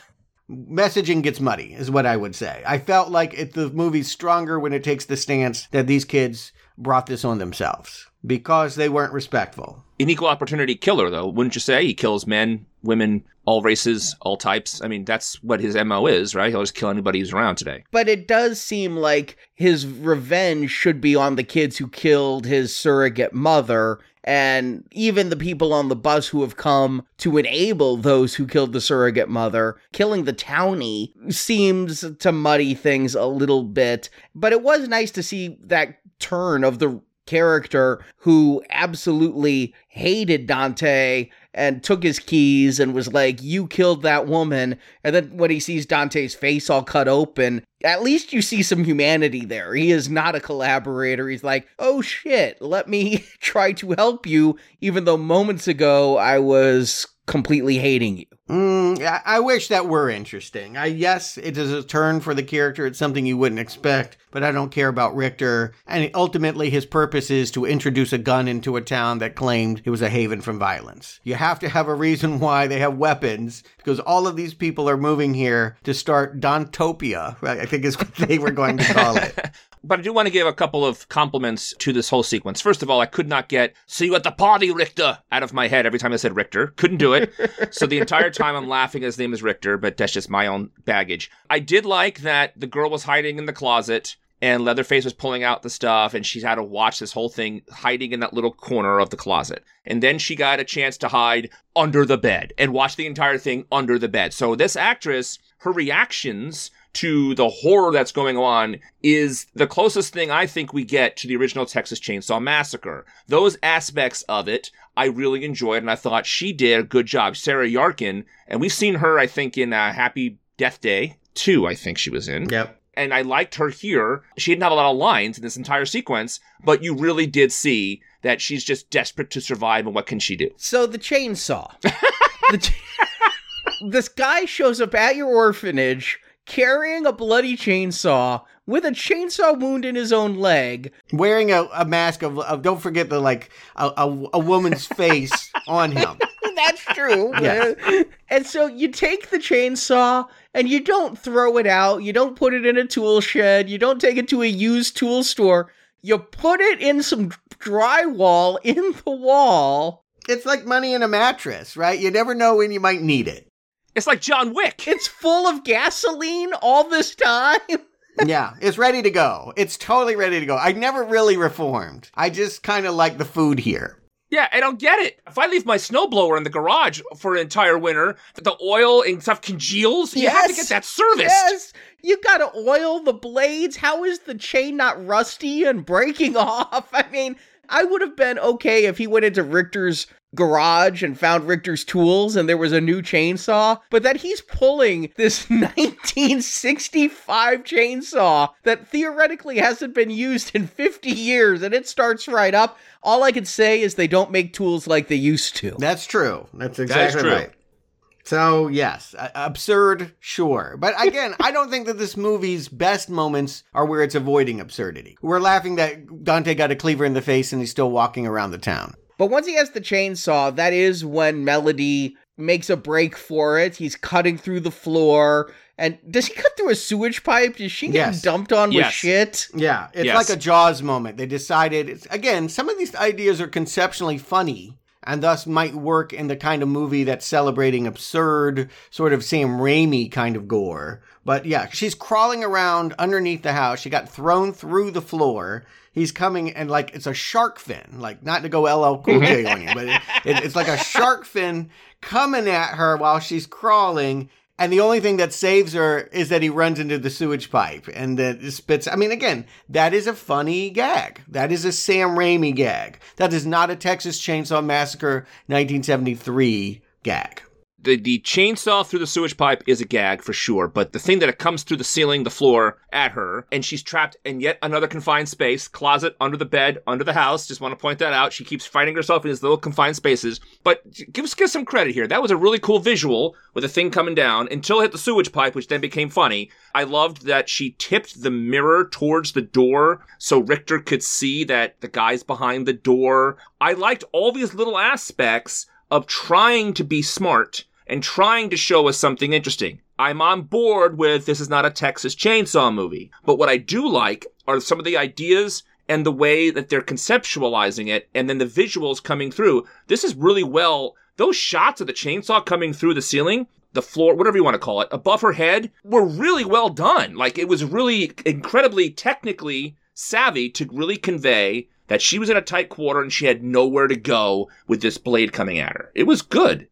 messaging gets muddy is what i would say i felt like it, the movie's stronger when it takes the stance that these kids brought this on themselves because they weren't respectful an equal opportunity killer, though, wouldn't you say? He kills men, women, all races, all types. I mean, that's what his MO is, right? He'll just kill anybody who's around today. But it does seem like his revenge should be on the kids who killed his surrogate mother and even the people on the bus who have come to enable those who killed the surrogate mother, killing the townie seems to muddy things a little bit. But it was nice to see that turn of the character who absolutely hated Dante and took his keys and was like, You killed that woman. And then when he sees Dante's face all cut open, at least you see some humanity there. He is not a collaborator. He's like, Oh shit, let me try to help you, even though moments ago I was completely hating you. Mm, I, wish that were interesting. I yes, it is a turn for the character. It's something you wouldn't expect, but I don't care about Richter. And ultimately, his purpose is to introduce a gun into a town that claimed it was a haven from violence. You have to have a reason why they have weapons because all of these people are moving here to start Dantopia. I think is what they were going to call it. But I do want to give a couple of compliments to this whole sequence. First of all, I could not get "See you at the party, Richter" out of my head every time I said Richter. Couldn't do it. so the entire time I'm laughing. His name is Richter, but that's just my own baggage. I did like that the girl was hiding in the closet and Leatherface was pulling out the stuff, and she's had to watch this whole thing hiding in that little corner of the closet. And then she got a chance to hide under the bed and watch the entire thing under the bed. So this actress, her reactions to the horror that's going on is the closest thing I think we get to the original Texas Chainsaw Massacre. Those aspects of it I really enjoyed, and I thought she did a good job. Sarah Yarkin, and we've seen her, I think, in uh, Happy Death Day 2, I think she was in. Yep. And I liked her here. She didn't have a lot of lines in this entire sequence, but you really did see that she's just desperate to survive, and what can she do? So the chainsaw. the ch- this guy shows up at your orphanage carrying a bloody chainsaw with a chainsaw wound in his own leg, wearing a, a mask of, of don't forget the like a, a, a woman's face on him. That's true. Yes. And so you take the chainsaw and you don't throw it out. You don't put it in a tool shed. You don't take it to a used tool store. You put it in some drywall in the wall. It's like money in a mattress, right? You never know when you might need it. It's like John Wick. It's full of gasoline all this time. yeah, it's ready to go. It's totally ready to go. I never really reformed. I just kind of like the food here. Yeah, I don't get it. If I leave my snowblower in the garage for an entire winter, the oil and stuff congeals, you have to get that serviced. Yes. You gotta oil the blades. How is the chain not rusty and breaking off? I mean, I would have been okay if he went into Richter's garage and found Richter's tools and there was a new chainsaw, but that he's pulling this 1965 chainsaw that theoretically hasn't been used in 50 years and it starts right up. All I can say is they don't make tools like they used to. That's true. That's is exactly true. right. So, yes, a- absurd, sure. But again, I don't think that this movie's best moments are where it's avoiding absurdity. We're laughing that Dante got a cleaver in the face and he's still walking around the town. But once he has the chainsaw, that is when Melody makes a break for it. He's cutting through the floor. And does he cut through a sewage pipe? Does she get Yes. dumped on with shit? Yeah, it's Yes. like a Jaws moment. They decided, it's, again, some of these ideas are conceptually funny and thus might work in the kind of movie that's celebrating absurd, sort of Sam Raimi kind of gore. But yeah, she's crawling around underneath the house. She got thrown through the floor. He's coming and like it's a shark fin, like not to go LL Cool J mm-hmm. on you, but it, it, it's like a shark fin coming at her while she's crawling. And the only thing that saves her is that he runs into the sewage pipe and that spits. I mean, again, that is a funny gag. That is a Sam Raimi gag. That is not a Texas Chainsaw Massacre 1973 gag. The the chainsaw through the sewage pipe is a gag for sure, but the thing that it comes through the ceiling, the floor at her, and she's trapped in yet another confined space, closet, under the bed, under the house. Just want to point that out. She keeps fighting herself in these little confined spaces. But give us give some credit here. That was a really cool visual with the thing coming down until it hit the sewage pipe, which then became funny. I loved that she tipped the mirror towards the door so Richter could see that the guy's behind the door. I liked all these little aspects of trying to be smart and trying to show us something interesting. I'm on board with this is not a Texas chainsaw movie. But what I do like are some of the ideas and the way that they're conceptualizing it and then the visuals coming through. This is really well, those shots of the chainsaw coming through the ceiling, the floor, whatever you want to call it, above her head were really well done. Like it was really incredibly technically savvy to really convey that she was in a tight quarter and she had nowhere to go with this blade coming at her. It was good.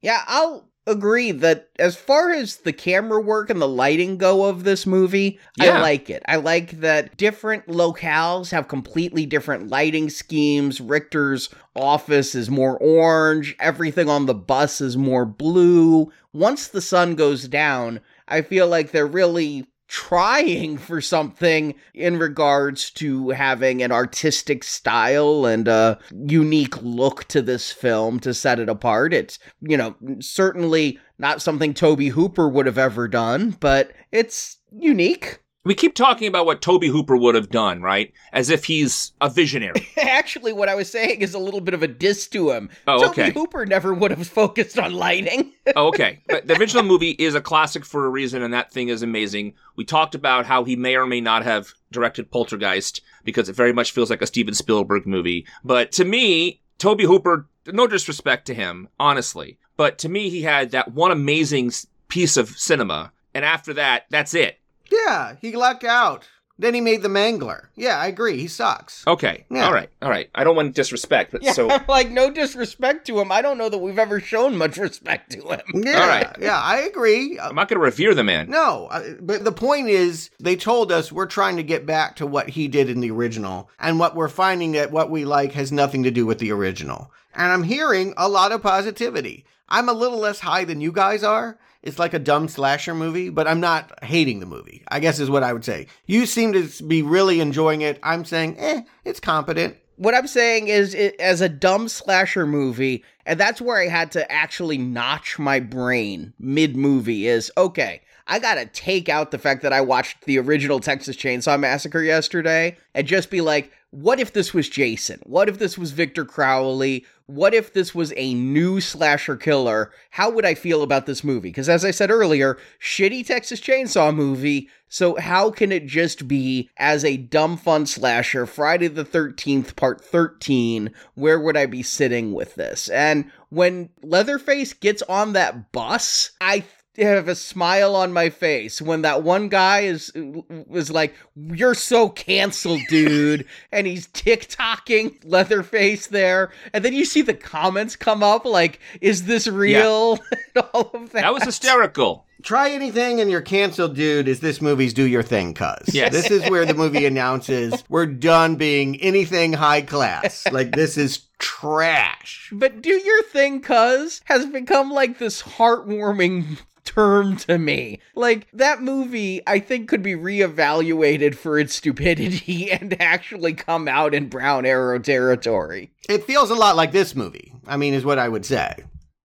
Yeah, I'll agree that as far as the camera work and the lighting go of this movie, Yeah. I like it. I like that different locales have completely different lighting schemes. Richter's office is more orange, everything on the bus is more blue. Once the sun goes down, I feel like they're really trying for something in regards to having an artistic style and a unique look to this film to set it apart. It's, you know, certainly not something Tobe Hooper would have ever done, but it's unique. We keep talking about what Tobe Hooper would have done, right? As if he's a visionary. Actually, what I was saying is a little bit of a diss to him. Oh, Tobe okay. Hooper never would have focused on lighting. oh, okay. But the original movie is a classic for a reason, and that thing is amazing. We talked about how he may or may not have directed Poltergeist because it very much feels like a Steven Spielberg movie. But to me, Tobe Hooper, no disrespect to him, honestly, but to me, he had that one amazing piece of cinema, and after that, that's it. Yeah, he lucked out. Then he made the Mangler. Yeah, I agree. He sucks. Okay. Yeah. All right. All right. I don't want disrespect, but Yeah, so like no disrespect to him. I don't know that we've ever shown much respect to him. Yeah, All right. yeah, I agree. I'm not going to revere the man. No, uh, but the point is, they told us we're trying to get back to what he did in the original, and what we're finding that what we like has nothing to do with the original. And I'm hearing a lot of positivity. I'm a little less high than you guys are. It's like a dumb slasher movie, but I'm not hating the movie, I guess is what I would say. You seem to be really enjoying it. I'm saying, eh, it's competent. What I'm saying is, it, as a dumb slasher movie, and that's where I had to actually notch my brain mid movie is okay, I gotta take out the fact that I watched the original Texas Chainsaw Massacre yesterday and just be like, what if this was Jason? What if this was Victor Crowley? What if this was a new slasher killer? How would I feel about this movie? Because as I said earlier, shitty Texas Chainsaw movie. So how can it just be as a dumb fun slasher, Friday the 13th, part 13? Where would I be sitting with this? And when Leatherface gets on that bus, I have a smile on my face when that one guy is was like, "You're so canceled, dude," and he's TikToking Leatherface there, and then you see the comments come up like, "Is this real?" and all of that. That was hysterical. Try anything and you're canceled, dude. Is this movie's Do Your Thing, cuz? Yes. This is where the movie announces we're done being anything high class. Like, this is trash. But do your thing, cuz has become like this heartwarming term to me. Like that movie, I think could be reevaluated for its stupidity and actually come out in brown arrow territory. It feels a lot like this movie, I mean, is what I would say.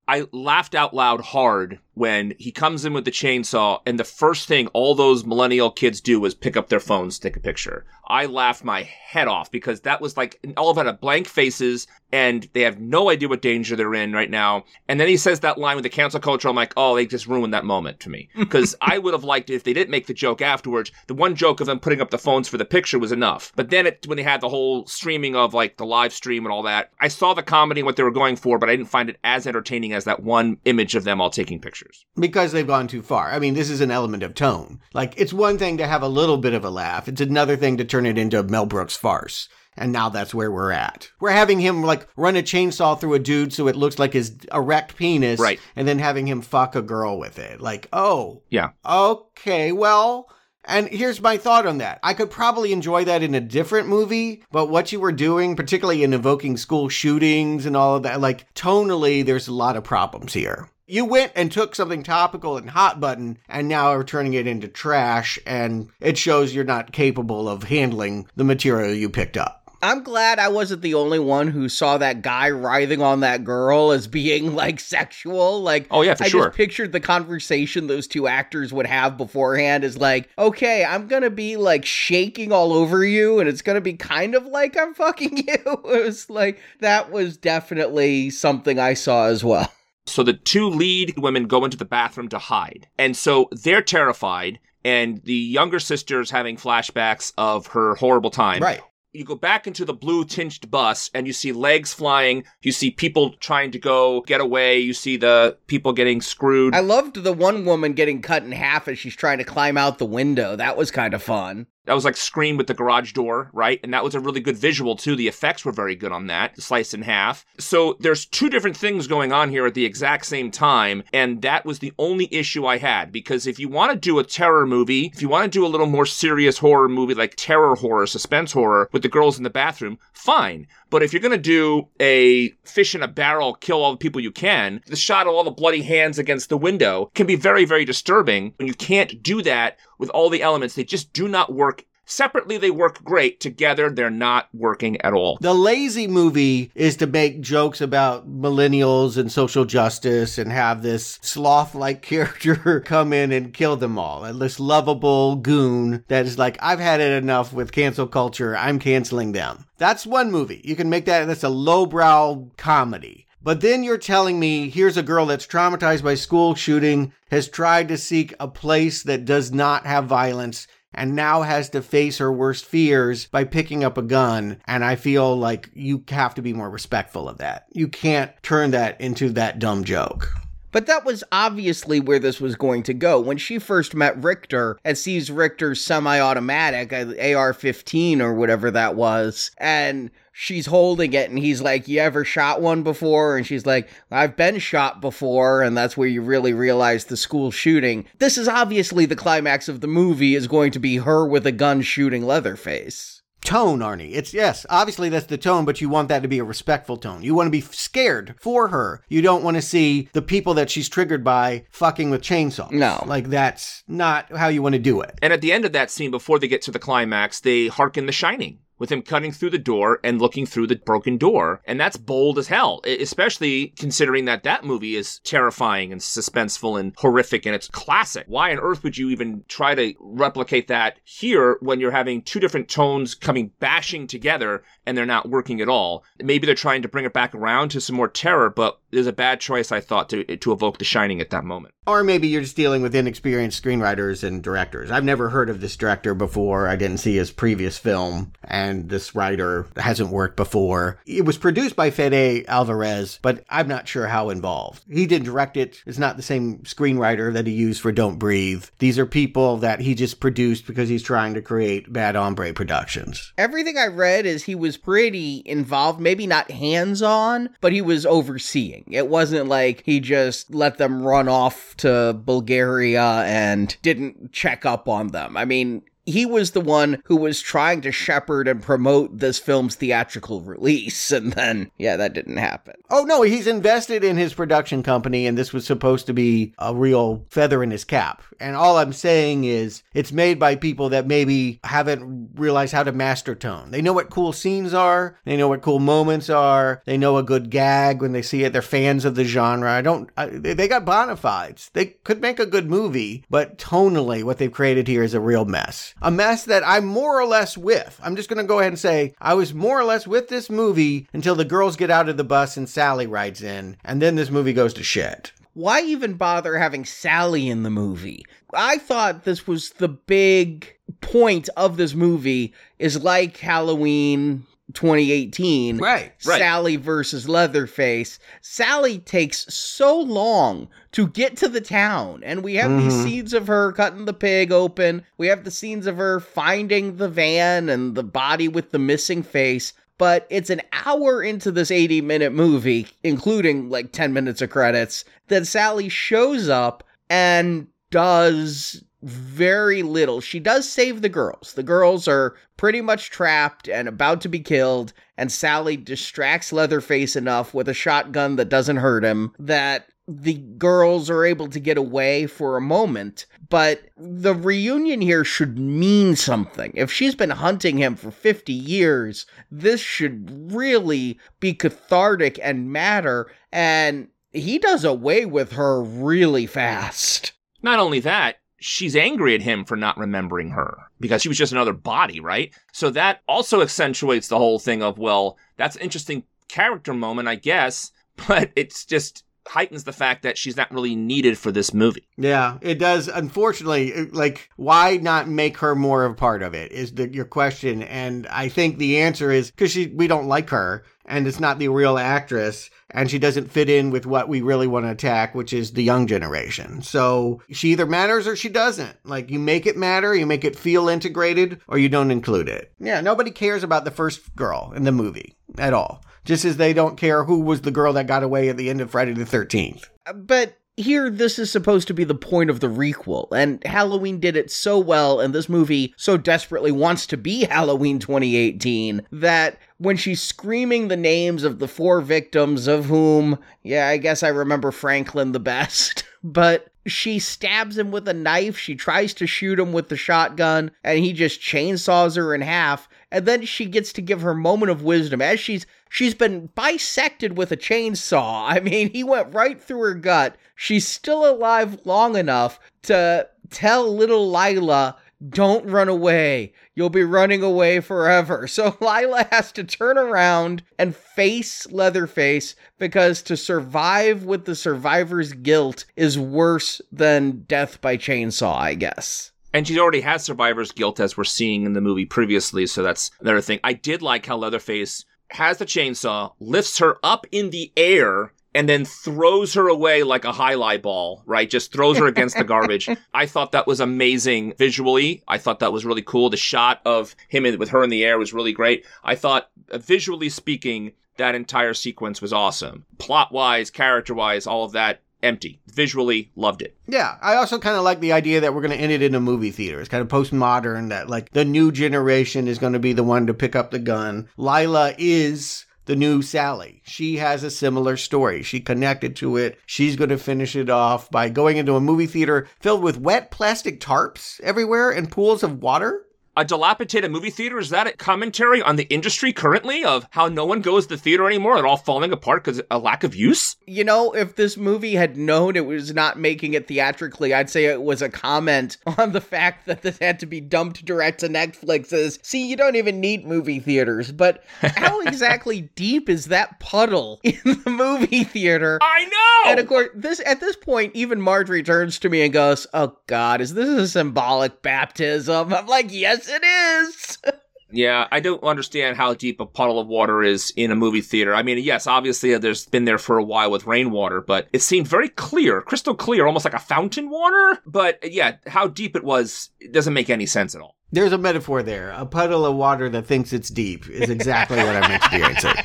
I laughed out loud hard when he comes in with the chainsaw and the first thing all those millennial kids do is pick up their phones, take a picture. I laughed my head off because that was like all of them had blank faces and they have no idea what danger they're in right now. And then he says that line with the cancel culture. I'm like, oh, they just ruined that moment to me because I would have liked it if they didn't make the joke afterwards. The one joke of them putting up the phones for the picture was enough. But then it, when they had the whole streaming of like the live stream and all that, I saw the comedy and what they were going for, but I didn't find it as entertaining as that one image of them all taking pictures. Because they've gone too far. I mean, this is an element of tone. Like, it's one thing to have a little bit of a laugh, it's another thing to turn it into a Mel Brooks farce. And now that's where we're at. We're having him like run a chainsaw through a dude so it looks like his erect penis. Right. And then having him fuck a girl with it. Like, oh. Yeah. Okay, well. And here's my thought on that. I could probably enjoy that in a different movie, but what you were doing, particularly in evoking school shootings and all of that, like tonally, there's a lot of problems here. You went and took something topical and hot button and now are turning it into trash, and it shows you're not capable of handling the material you picked up. I'm glad I wasn't the only one who saw that guy writhing on that girl as being like sexual. Like, Oh, yeah, for I sure. just pictured the conversation those two actors would have beforehand is like, okay, I'm gonna be like shaking all over you, and it's gonna be kind of like I'm fucking you. It was like that was definitely something I saw as well. So the two lead women go into the bathroom to hide. And so they're terrified, and the younger sister's having flashbacks of her horrible time. Right. You go back into the blue tinged bus and you see legs flying. You see people trying to go get away. You see the people getting screwed. I loved the one woman getting cut in half as she's trying to climb out the window. That was kind of fun. That was like Scream with the garage door, right? And that was a really good visual too. The effects were very good on that, sliced in half. So there's two different things going on here at the exact same time. And that was the only issue I had because if you want to do a terror movie, if you want to do a little more serious horror movie like terror horror, suspense horror with the girls in the bathroom, fine. But if you're going to do a fish in a barrel, kill all the people you can, the shot of all the bloody hands against the window can be very, very disturbing. And you can't do that with all the elements. They just do not work. Separately, they work great. Together, they're not working at all. The lazy movie is to make jokes about millennials and social justice and have this sloth like character come in and kill them all. And this lovable goon that is like, I've had it enough with cancel culture. I'm canceling them. That's one movie. You can make that, that's a lowbrow comedy. But then you're telling me here's a girl that's traumatized by school shooting, has tried to seek a place that does not have violence, and now has to face her worst fears by picking up a gun. And I feel like you have to be more respectful of that. You can't turn that into that dumb joke. But that was obviously where this was going to go. When she first met Richter and sees Richter's semi automatic, uh, AR 15 or whatever that was, and she's holding it and he's like, You ever shot one before? And she's like, I've been shot before. And that's where you really realize the school shooting. This is obviously the climax of the movie is going to be her with a gun shooting Leatherface. Tone, Arnie. It's yes, obviously that's the tone, but you want that to be a respectful tone. You want to be scared for her. You don't want to see the people that she's triggered by fucking with chainsaws. No. Like that's not how you want to do it. And at the end of that scene, before they get to the climax, they hearken The Shining. With him cutting through the door and looking through the broken door. And that's bold as hell, especially considering that that movie is terrifying and suspenseful and horrific and it's classic. Why on earth would you even try to replicate that here when you're having two different tones coming bashing together and they're not working at all? Maybe they're trying to bring it back around to some more terror, but there's a bad choice, I thought, to, to evoke The Shining at that moment. Or maybe you're just dealing with inexperienced screenwriters and directors. I've never heard of this director before. I didn't see his previous film, and this writer hasn't worked before. It was produced by Fede Alvarez, but I'm not sure how involved. He didn't direct it. It's not the same screenwriter that he used for Don't Breathe. These are people that he just produced because he's trying to create Bad Hombre Productions. Everything I read is he was pretty involved, maybe not hands on, but he was overseeing. It wasn't like he just let them run off to Bulgaria and didn't check up on them. I mean, he was the one who was trying to shepherd and promote this film's theatrical release. And then, yeah, that didn't happen. Oh, no, he's invested in his production company, and this was supposed to be a real feather in his cap. And all I'm saying is it's made by people that maybe haven't realized how to master tone. They know what cool scenes are, they know what cool moments are, they know a good gag when they see it. They're fans of the genre. I don't, I, they got bona fides. They could make a good movie, but tonally, what they've created here is a real mess a mess that I'm more or less with. I'm just going to go ahead and say I was more or less with this movie until the girls get out of the bus and Sally rides in, and then this movie goes to shit. Why even bother having Sally in the movie? I thought this was the big point of this movie is like Halloween 2018. Right, right. Sally versus Leatherface. Sally takes so long to get to the town, and we have mm-hmm. these scenes of her cutting the pig open. We have the scenes of her finding the van and the body with the missing face. But it's an hour into this 80 minute movie, including like 10 minutes of credits, that Sally shows up and does very little. She does save the girls. The girls are pretty much trapped and about to be killed, and Sally distracts Leatherface enough with a shotgun that doesn't hurt him that the girls are able to get away for a moment. But the reunion here should mean something. If she's been hunting him for 50 years, this should really be cathartic and matter. And he does away with her really fast. Not only that, she's angry at him for not remembering her because she was just another body, right? So that also accentuates the whole thing of, well, that's an interesting character moment, I guess, but it's just heightens the fact that she's not really needed for this movie. Yeah, it does. Unfortunately, like, why not make her more of a part of it is the, your question. And I think the answer is because we don't like her and it's not the real actress and she doesn't fit in with what we really want to attack, which is the young generation. So she either matters or she doesn't. Like you make it matter, you make it feel integrated, or you don't include it. Yeah, nobody cares about the first girl in the movie at all. Just as they don't care who was the girl that got away at the end of Friday the 13th. Uh, but here this is supposed to be the point of the requel and halloween did it so well and this movie so desperately wants to be halloween 2018 that when she's screaming the names of the four victims of whom yeah i guess i remember franklin the best but she stabs him with a knife she tries to shoot him with the shotgun and he just chainsaws her in half and then she gets to give her moment of wisdom as she's she's been bisected with a chainsaw. I mean, he went right through her gut. She's still alive long enough to tell little Lila, "Don't run away. You'll be running away forever." So Lila has to turn around and face Leatherface because to survive with the survivor's guilt is worse than death by chainsaw, I guess. And she already has survivor's guilt, as we're seeing in the movie previously. So that's another thing. I did like how Leatherface has the chainsaw, lifts her up in the air, and then throws her away like a jai alai ball, right? Just throws her against the garbage. I thought that was amazing visually. I thought that was really cool. The shot of him with her in the air was really great. I thought, uh, visually speaking, that entire sequence was awesome. Plot wise, character wise, all of that empty. Visually, loved it. Yeah, I also kind of like the idea that we're going to end it in a movie theater. It's kind of postmodern that like the new generation is going to be the one to pick up the gun. Lila is the new Sally. She has a similar story. She connected to it. She's going to finish it off by going into a movie theater filled with wet plastic tarps everywhere and pools of water. A dilapidated movie theater? Is that a commentary on the industry currently of how no one goes to the theater anymore? They're all falling apart because a lack of use? You know, if this movie had known it was not making it theatrically, I'd say it was a comment on the fact that this had to be dumped direct to Netflix as, see, you don't even need movie theaters. But how exactly deep is that puddle in the movie theater? I know! And of course, this at this point, even Marjorie turns to me and goes, "Oh God, is this a symbolic baptism?" I'm like, "Yes, it is." Yeah, I don't understand how deep a puddle of water is in a movie theater. I mean, yes, obviously there's been there for a while with rainwater, but it seemed very clear, crystal clear, almost like a fountain water. But yeah, how deep it was, it doesn't make any sense at all. There's a metaphor there. A puddle of water that thinks it's deep is exactly what I'm experiencing.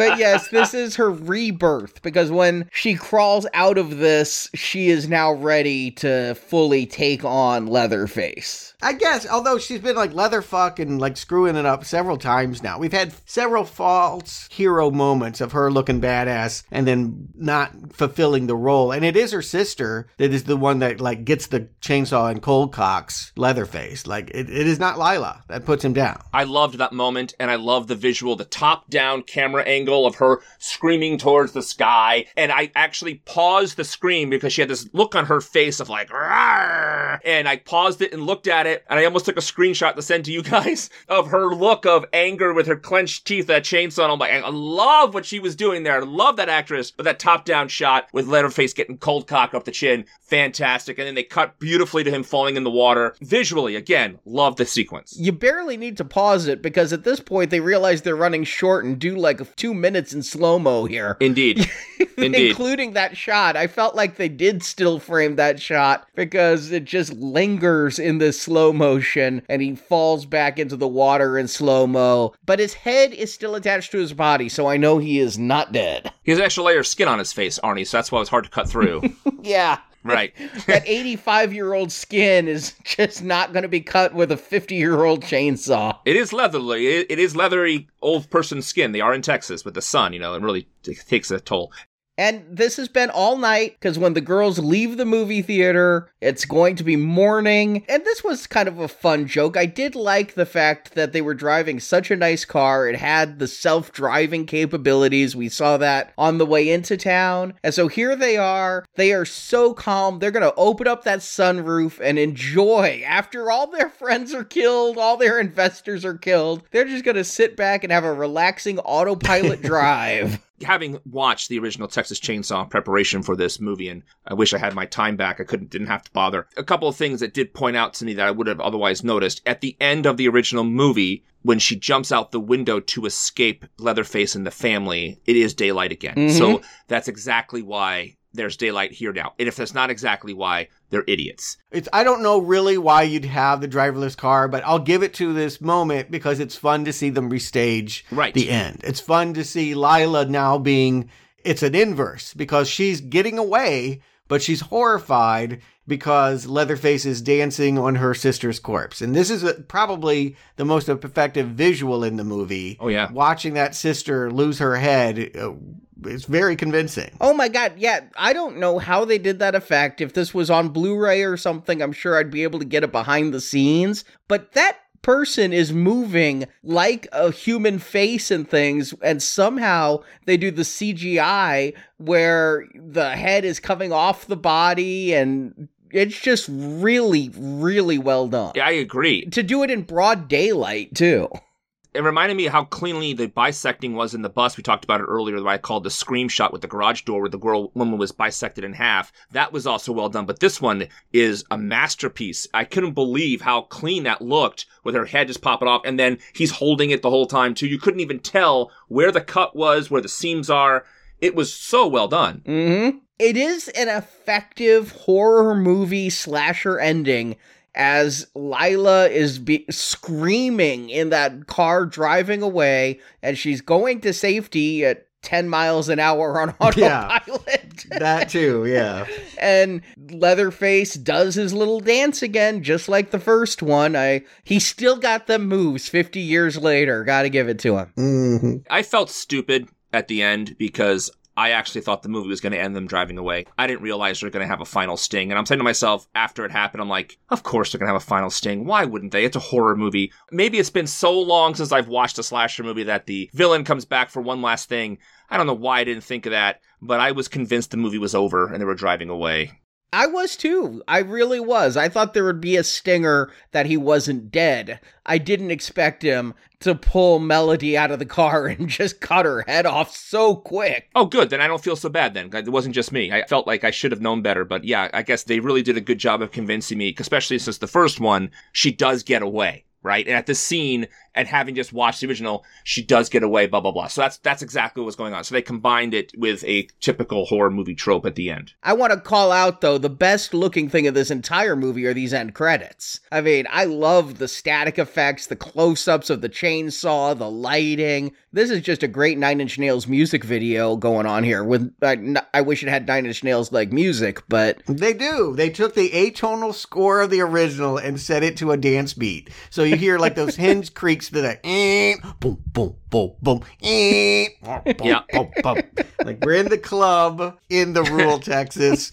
But yes, this is her rebirth because when she crawls out of this, she is now ready to fully take on Leatherface. I guess, although she's been like leatherfuck and like screwing it up several times now. We've had several false hero moments of her looking badass and then not fulfilling the role. And it is her sister that is the one that like gets the chainsaw and cold cocks Leatherface. Like it, it is not Lila that puts him down. I loved that moment and I love the visual, the top down camera angle of her screaming towards the sky. And I actually paused the scream because she had this look on her face of like, Rawr! and I paused it and looked at it. And I almost took a screenshot to send to you guys of her look of anger with her clenched teeth, that chainsaw. And I'm like, I love what she was doing there. I love that actress. But that top down shot with Leatherface getting cold cock up the chin, fantastic. And then they cut beautifully to him falling in the water. Visually, again, love the sequence. You barely need to pause it because at this point they realize they're running short and do like two minutes in slow mo here. Indeed. Indeed. Including that shot. I felt like they did still frame that shot because it just lingers in this slow motion and he falls back into the water in slow mo. But his head is still attached to his body, so I know he is not dead. He has an extra layer of skin on his face, Arnie, so that's why it was hard to cut through. yeah. Right. that 85 year old skin is just not going to be cut with a 50 year old chainsaw. It is leathery. It, it is leathery old person skin. They are in Texas with the sun, you know, it really t- takes a toll. And this has been all night because when the girls leave the movie theater, it's going to be morning. And this was kind of a fun joke. I did like the fact that they were driving such a nice car. It had the self driving capabilities. We saw that on the way into town. And so here they are. They are so calm. They're going to open up that sunroof and enjoy. After all their friends are killed, all their investors are killed, they're just going to sit back and have a relaxing autopilot drive having watched the original Texas Chainsaw preparation for this movie, and I wish I had my time back. I couldn't, didn't have to bother. A couple of things that did point out to me that I would have otherwise noticed at the end of the original movie, when she jumps out the window to escape Leatherface and the family, it is daylight again. Mm-hmm. So that's exactly why there's daylight here now. And if that's not exactly why, they're idiots. It's I don't know really why you'd have the driverless car, but I'll give it to this moment because it's fun to see them restage right. the end. It's fun to see Lila now being it's an inverse because she's getting away, but she's horrified because Leatherface is dancing on her sister's corpse. And this is a, probably the most effective visual in the movie. Oh, yeah. Watching that sister lose her head. Uh, it's very convincing. Oh my god, yeah. I don't know how they did that effect. If this was on Blu-ray or something, I'm sure I'd be able to get it behind the scenes. But that person is moving like a human face and things and somehow they do the CGI where the head is coming off the body and it's just really really well done. Yeah, I agree. To do it in broad daylight too it reminded me how cleanly the bisecting was in the bus. We talked about it earlier, what I called the scream shot with the garage door where the girl woman was bisected in half. That was also well done. But this one is a masterpiece. I couldn't believe how clean that looked with her head just popping off. And then he's holding it the whole time too. You couldn't even tell where the cut was, where the seams are. It was so well done. Mm-hmm. It is an effective horror movie slasher ending as Lila is be- screaming in that car driving away, and she's going to safety at 10 miles an hour on autopilot. Yeah, that too, yeah. and Leatherface does his little dance again, just like the first one. I He still got the moves 50 years later. Gotta give it to him. Mm-hmm. I felt stupid at the end because I actually thought the movie was going to end them driving away. I didn't realize they're going to have a final sting. And I'm saying to myself, after it happened, I'm like, of course they're going to have a final sting. Why wouldn't they? It's a horror movie. Maybe it's been so long since I've watched a slasher movie that the villain comes back for one last thing. I don't know why I didn't think of that, but I was convinced the movie was over and they were driving away. I was too. I really was. I thought there would be a stinger that he wasn't dead. I didn't expect him to pull Melody out of the car and just cut her head off so quick. Oh, good. Then I don't feel so bad then. It wasn't just me. I felt like I should have known better. But yeah, I guess they really did a good job of convincing me, especially since the first one, she does get away right? And at this scene, and having just watched the original, she does get away, blah blah blah. So that's that's exactly what's going on. So they combined it with a typical horror movie trope at the end. I want to call out though the best looking thing of this entire movie are these end credits. I mean, I love the static effects, the close ups of the chainsaw, the lighting. This is just a great Nine Inch Nails music video going on here. With I, I wish it had Nine Inch Nails like music, but they do. They took the atonal score of the original and set it to a dance beat. So you hear like those hinge creaks that are eh, boom, boom, boom, boom, eh, boom, yeah. boom, boom. Like we're in the club in the rural Texas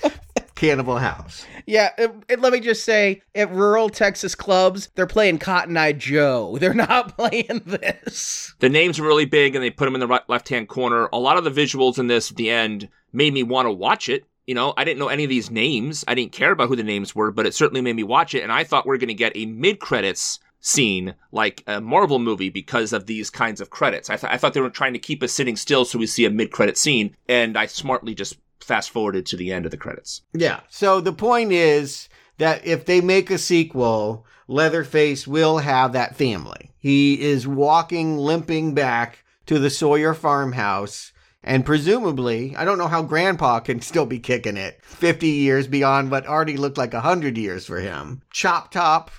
Cannibal House. Yeah, it, it, let me just say, at rural Texas clubs, they're playing Cotton Eye Joe. They're not playing this. The names are really big, and they put them in the right, left-hand corner. A lot of the visuals in this at the end made me want to watch it. You know, I didn't know any of these names. I didn't care about who the names were, but it certainly made me watch it. And I thought we are going to get a mid-credits scene like a Marvel movie because of these kinds of credits. I, th- I thought they were trying to keep us sitting still so we see a mid credit scene, and I smartly just fast forwarded to the end of the credits. Yeah. So the point is that if they make a sequel, Leatherface will have that family. He is walking, limping back to the Sawyer farmhouse. And presumably, I don't know how grandpa can still be kicking it 50 years beyond what already looked like 100 years for him. Chop Top,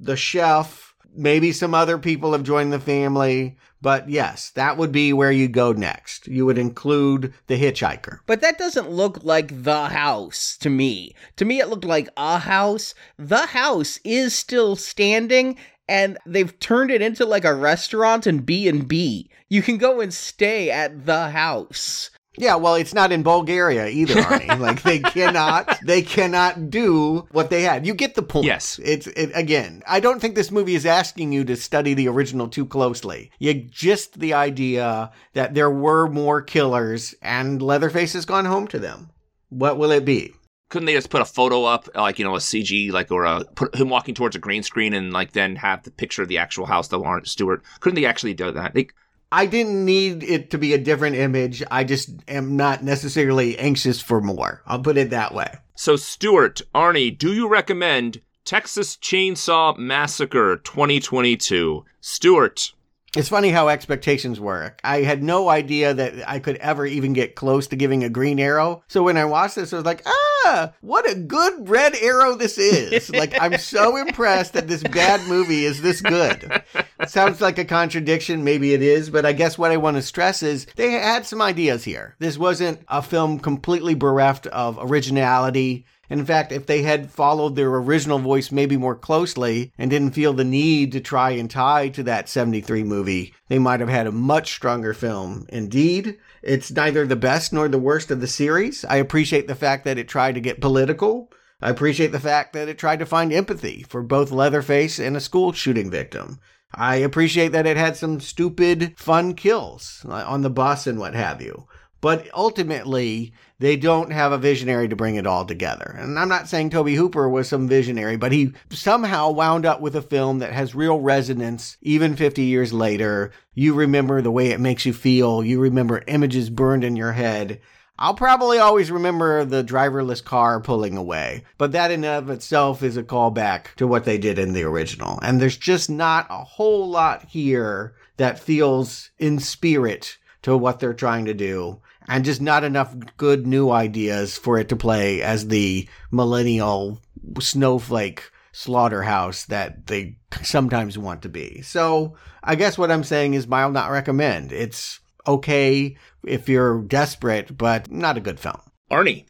the chef, Maybe some other people have joined the family, but yes, that would be where you go next. You would include the hitchhiker. But that doesn't look like the house to me. To me, it looked like a house. The house is still standing and they've turned it into like a restaurant and B&B. You can go and stay at the house. Yeah, well, it's not in Bulgaria either, Arnie. like they cannot, they cannot do what they had. You get the point. Yes. It's it, again. I don't think this movie is asking you to study the original too closely. You just the idea that there were more killers, and Leatherface has gone home to them. What will it be? Couldn't they just put a photo up, like you know, a CG, like or a put him walking towards a green screen, and like then have the picture of the actual house, the Lawrence Stewart? Couldn't they actually do that? They I didn't need it to be a different image. I just am not necessarily anxious for more. I'll put it that way. So, Stuart, Arnie, do you recommend Texas Chainsaw Massacre 2022? Stuart, it's funny how expectations work. I had no idea that I could ever even get close to giving a green arrow. So when I watched this, I was like, ah, what a good red arrow this is. like, I'm so impressed that this bad movie is this good. It sounds like a contradiction. Maybe it is. But I guess what I want to stress is they had some ideas here. This wasn't a film completely bereft of originality in fact, if they had followed their original voice maybe more closely and didn't feel the need to try and tie to that 73 movie, they might have had a much stronger film. Indeed, it's neither the best nor the worst of the series. I appreciate the fact that it tried to get political. I appreciate the fact that it tried to find empathy for both Leatherface and a school shooting victim. I appreciate that it had some stupid, fun kills on the bus and what have you. But ultimately, they don't have a visionary to bring it all together. And I'm not saying Tobe Hooper was some visionary, but he somehow wound up with a film that has real resonance even 50 years later. You remember the way it makes you feel, you remember images burned in your head. I'll probably always remember the driverless car pulling away, but that in of itself is a callback to what they did in the original. And there's just not a whole lot here that feels in spirit to what they're trying to do and just not enough good new ideas for it to play as the millennial snowflake slaughterhouse that they sometimes want to be. So I guess what I'm saying is I'll not recommend. It's okay if you're desperate, but not a good film. Arnie.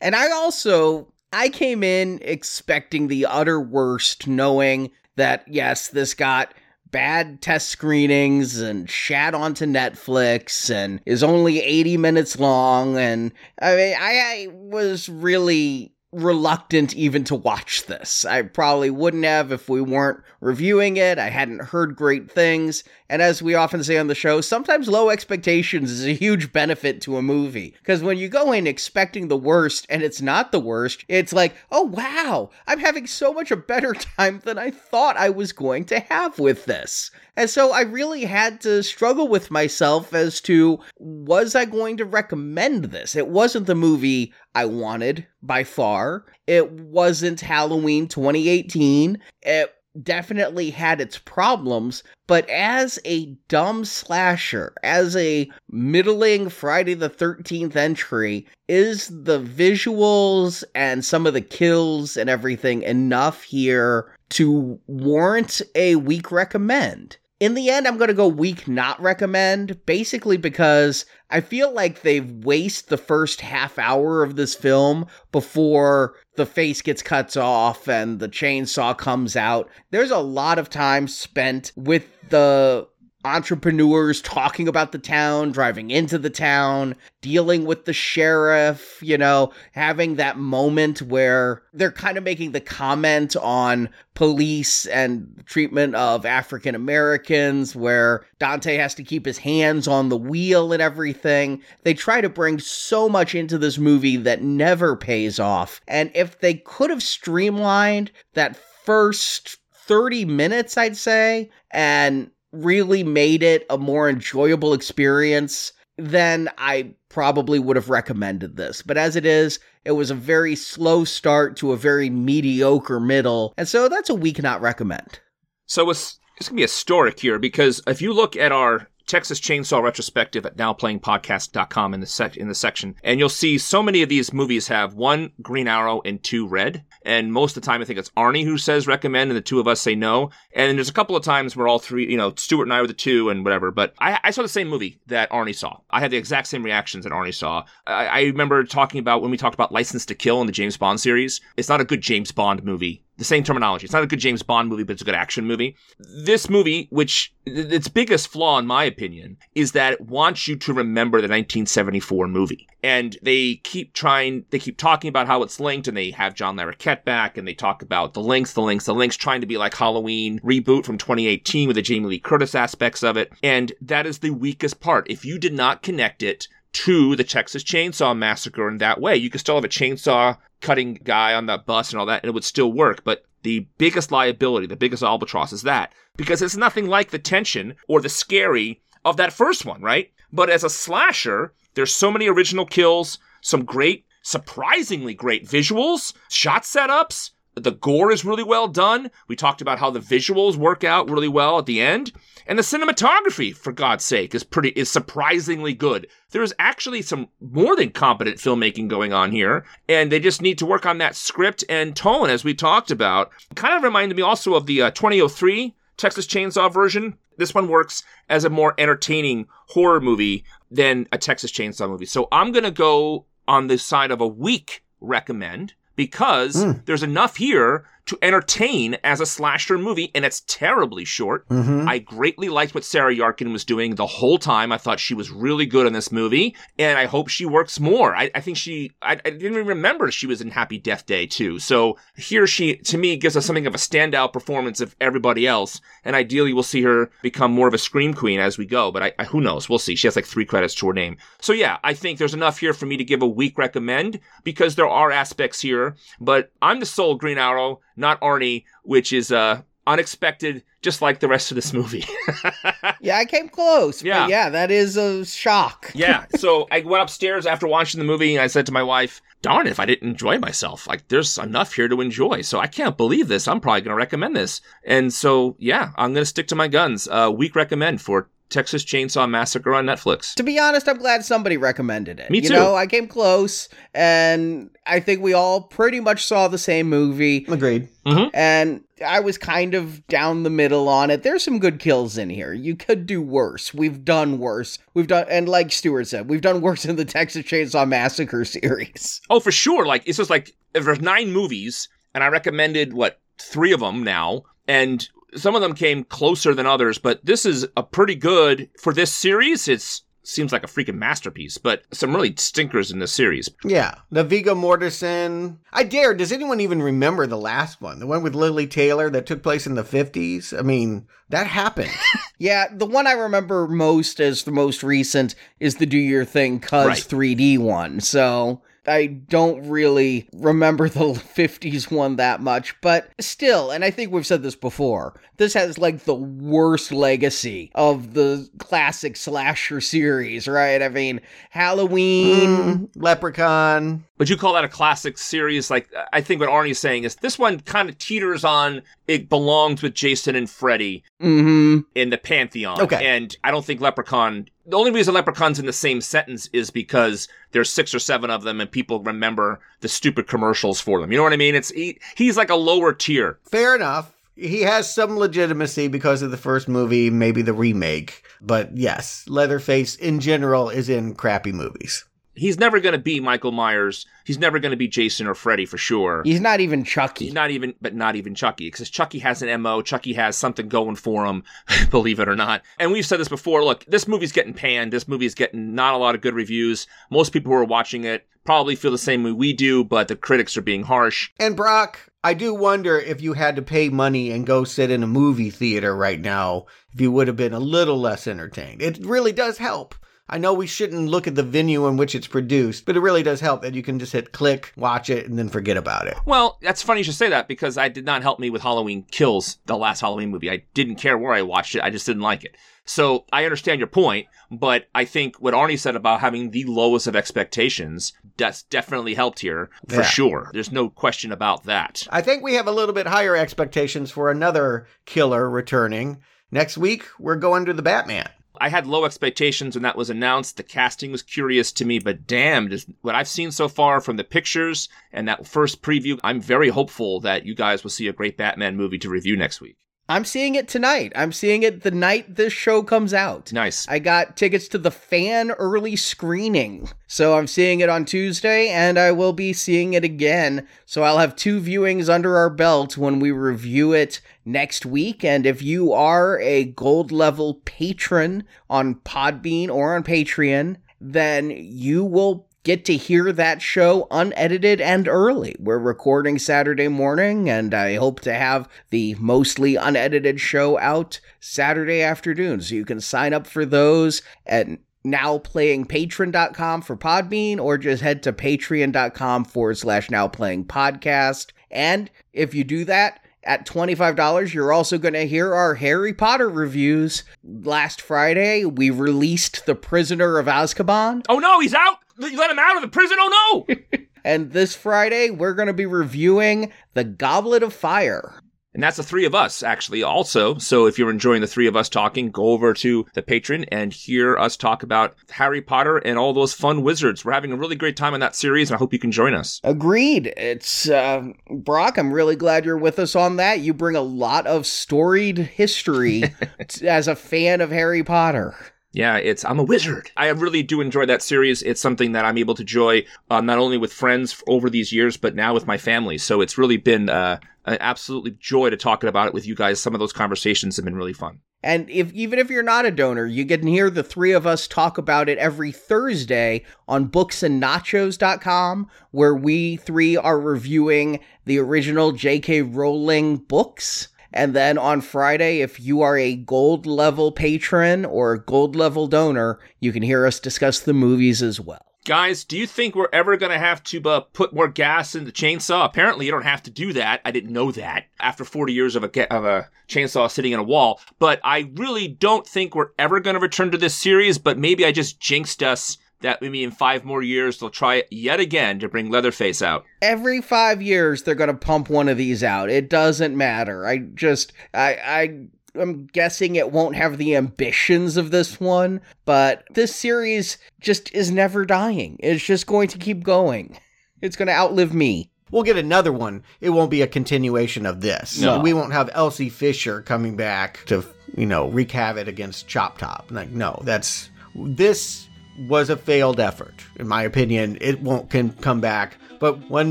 And I also I came in expecting the utter worst, knowing that yes, this got bad test screenings and shat onto Netflix and is only 80 minutes long. And I mean, I, I was really reluctant even to watch this. I probably wouldn't have if we weren't reviewing it. I hadn't heard great things. And as we often say on the show, sometimes low expectations is a huge benefit to a movie. Because when you go in expecting the worst and it's not the worst, it's like, oh wow, I'm having so much a better time than I thought I was going to have with this. And so I really had to struggle with myself as to was I going to recommend this? It wasn't the movie I wanted by far. It wasn't Halloween 2018. It definitely had its problems, but as a dumb slasher, as a middling Friday the 13th entry, is the visuals and some of the kills and everything enough here to warrant a weak recommend? In the end, I'm going to go weak not recommend, basically because I feel like they waste the first half hour of this film before the face gets cut off and the chainsaw comes out. There's a lot of time spent with the entrepreneurs talking about the town, driving into the town, dealing with the sheriff, you know, having that moment where they're kind of making the comment on police and treatment of African Americans, where Dante has to keep his hands on the wheel and everything. They try to bring so much into this movie that never pays off. And if they could have streamlined that first 30 minutes, I'd say, and really made it a more enjoyable experience, then I probably would have recommended this. But as it is, it was a very slow start to a very mediocre middle, and so that's a weak not recommend. So it's it's gonna be historic here because if you look at our Texas Chainsaw retrospective at nowplayingpodcast.com in the sec- in the section, and you'll see so many of these movies have one green arrow and two red. And most of the time, I think it's Arnie who says recommend, and the two of us say no. And there's a couple of times where all three, you know, Stuart and I were the two and whatever. But I, I saw the same movie that Arnie saw. I had the exact same reactions that Arnie saw. I, I remember talking about when we talked about License to Kill in the James Bond series. It's not a good James Bond movie the same terminology. It's not a good James Bond movie, but it's a good action movie. This movie, which its biggest flaw, in my opinion, is that it wants you to remember the 1974 movie. And they keep trying, they keep talking about how it's linked, and they have John Larroquette back, and they talk about the links, the links, the links, trying to be like Halloween reboot from 2018 with the Jamie Lee Curtis aspects of it. And that is the weakest part. If you did not connect it to the Texas Chainsaw Massacre in that way. You could still have a chainsaw cutting guy on that bus and all that, and it would still work. But the biggest liability, the biggest albatross is that because it's nothing like the tension or the scary of that first one, right? But as a slasher, there's so many original kills, some great, surprisingly great visuals, shot setups. The gore is really well done. We talked about how the visuals work out really well at the end. And the cinematography, for God's sake, is pretty is surprisingly good. There is actually some more than competent filmmaking going on here, and they just need to work on that script and tone, as we talked about. Kind of reminded me also of the uh, 2003 Texas Chainsaw version. This one works as a more entertaining horror movie than a Texas Chainsaw movie. So I'm gonna go on the side of a weak recommend because mm. there's enough here to entertain as a slasher movie, and it's terribly short. Mm-hmm. I greatly liked what Sarah Yarkin was doing the whole time. I thought she was really good in this movie, and I hope she works more. I, I think she, I, I, didn't even remember she was in Happy Death Day too. So here she, to me, gives us something of a standout performance of everybody else, and ideally we'll see her become more of a scream queen as we go. But I, I, who knows? We'll see. She has like three credits to her name. So yeah, I think there's enough here for me to give a weak recommend because there are aspects here, but I'm the sole Green Arrow not Arnie, which is uh unexpected, just like the rest of this movie. yeah, I came close. Yeah, yeah, that is a shock. yeah, so I went upstairs after watching the movie, and I said to my wife, "Darn it, if I didn't enjoy myself. Like, there's enough here to enjoy. So I can't believe this. I'm probably going to recommend this." And so, yeah, I'm going to stick to my guns. Uh, weak recommend for Texas Chainsaw Massacre on Netflix. To be honest, I'm glad somebody recommended it. Me too. You know, I came close, and I think we all pretty much saw the same movie. Agreed. Mm-hmm. And I was kind of down the middle on it. There's some good kills in here. You could do worse. We've done worse. We've done, and like Stuart said, we've done worse in the Texas Chainsaw Massacre series. Oh, for sure. Like it's just like if there's nine movies, and I recommended what three of them now, and Some of them came closer than others, but this is a pretty good for this series. It's seems like a freaking masterpiece, but some really stinkers in this series. Yeah, the Viggo Mortensen. I dare. Does anyone even remember the last one, the one with Lili Taylor that took place in the fifties? I mean, that happened. Yeah, the one I remember most as the most recent is the Do Your Thing Cuz Right. 3D one. So I don't really remember the 50s one that much, but still, and I think we've said this before, this has like the worst legacy of the classic slasher series, right? I mean, Halloween. Mm, Leprechaun. Would you call that a classic series? Like, I think what Arnie's saying is this one kind of teeters on it belongs with Jason and Freddy Mm-hmm. in the pantheon. Okay. And I don't think Leprechaun. The only reason Leprechaun's in the same sentence is because there's six or seven of them, and people remember the stupid commercials for them. You know what I mean? It's he, he's like a lower tier. Fair enough. He has some legitimacy because of the first movie, maybe the remake. But yes, Leatherface in general is in crappy movies. He's never going to be Michael Myers. He's never going to be Jason or Freddy for sure. He's not even Chucky. He's not even, but not even Chucky, because Chucky has an MO. Chucky has something going for him, believe it or not. And we've said this before. Look, this movie's getting panned. This movie's getting not a lot of good reviews. Most people who are watching it probably feel the same way we do, but the critics are being harsh. And Brock, I do wonder if you had to pay money and go sit in a movie theater right now, if you would have been a little less entertained. It really does help. I know we shouldn't look at the venue in which it's produced, but it really does help that you can just hit click, watch it, and then forget about it. Well, that's funny you should say that because I did not help me with Halloween Kills, the last Halloween movie. I didn't care where I watched it. I just didn't like it. So I understand your point, but I think what Arnie said about having the lowest of expectations, that's definitely helped here for Yeah. sure. There's no question about that. I think we have a little bit higher expectations for another killer returning. Next week, we're going to the Batman. I had low expectations when that was announced. The casting was curious to me, but damn, does, what I've seen so far from the pictures and that first preview, I'm very hopeful that you guys will see a great Batman movie to review next week. I'm seeing it tonight. I'm seeing it the night this show comes out. Nice. I got tickets to the fan early screening. So I'm seeing it on Tuesday and I will be seeing it again. So I'll have two viewings under our belt when we review it next week. And if you are a gold level patron on Podbean or on Patreon, then you will get to hear that show unedited and early. We're recording Saturday morning, and I hope to have the mostly unedited show out Saturday afternoon. So you can sign up for those at nowplayingpatron.com for Podbean, or just head to patreon.com forward slash now playing podcast. And if you do that, at $25, you're also going to hear our Harry Potter reviews. Last Friday, we released The Prisoner of Azkaban. Oh no, he's out! You let him out of the prison? Oh no! And this Friday, we're going to be reviewing The Goblet of Fire. And that's the three of us, actually, also. So if you're enjoying the three of us talking, go over to the patron and hear us talk about Harry Potter and all those fun wizards. We're having a really great time in that series, and I hope you can join us. Agreed. It's, uh, Brock, I'm really glad you're with us on that. You bring a lot of storied history t- as a fan of Harry Potter. Yeah, it's I'm a wizard. I really do enjoy that series. It's something that I'm able to enjoy uh, not only with friends over these years, but now with my family. So it's really been uh, an absolutely joy to talk about it with you guys. Some of those conversations have been really fun. And if even if you're not a donor, you can hear the three of us talk about it every Thursday on booksandnachos.com, where we three are reviewing the original J.K. Rowling books. And then on Friday, if you are a gold level patron or gold level donor, you can hear us discuss the movies as well. Guys, do you think we're ever going to have to uh, put more gas in the chainsaw? Apparently, you don't have to do that. I didn't know that after 40 years of a of a chainsaw sitting in a wall. But I really don't think we're ever going to return to this series. But maybe I just jinxed us that maybe in five more years they'll try it yet again to bring Leatherface out. Every five years, they're going to pump one of these out. It doesn't matter. I just, I, I, I'm guessing it won't have the ambitions of this one, but this series just is never dying. It's just going to keep going. It's going to outlive me. We'll get another one. It won't be a continuation of this. No. We won't have Elsie Fisher coming back to, you know, wreak havoc against Chop Top. Like, no, that's this was a failed effort. In my opinion, it won't can come back. But one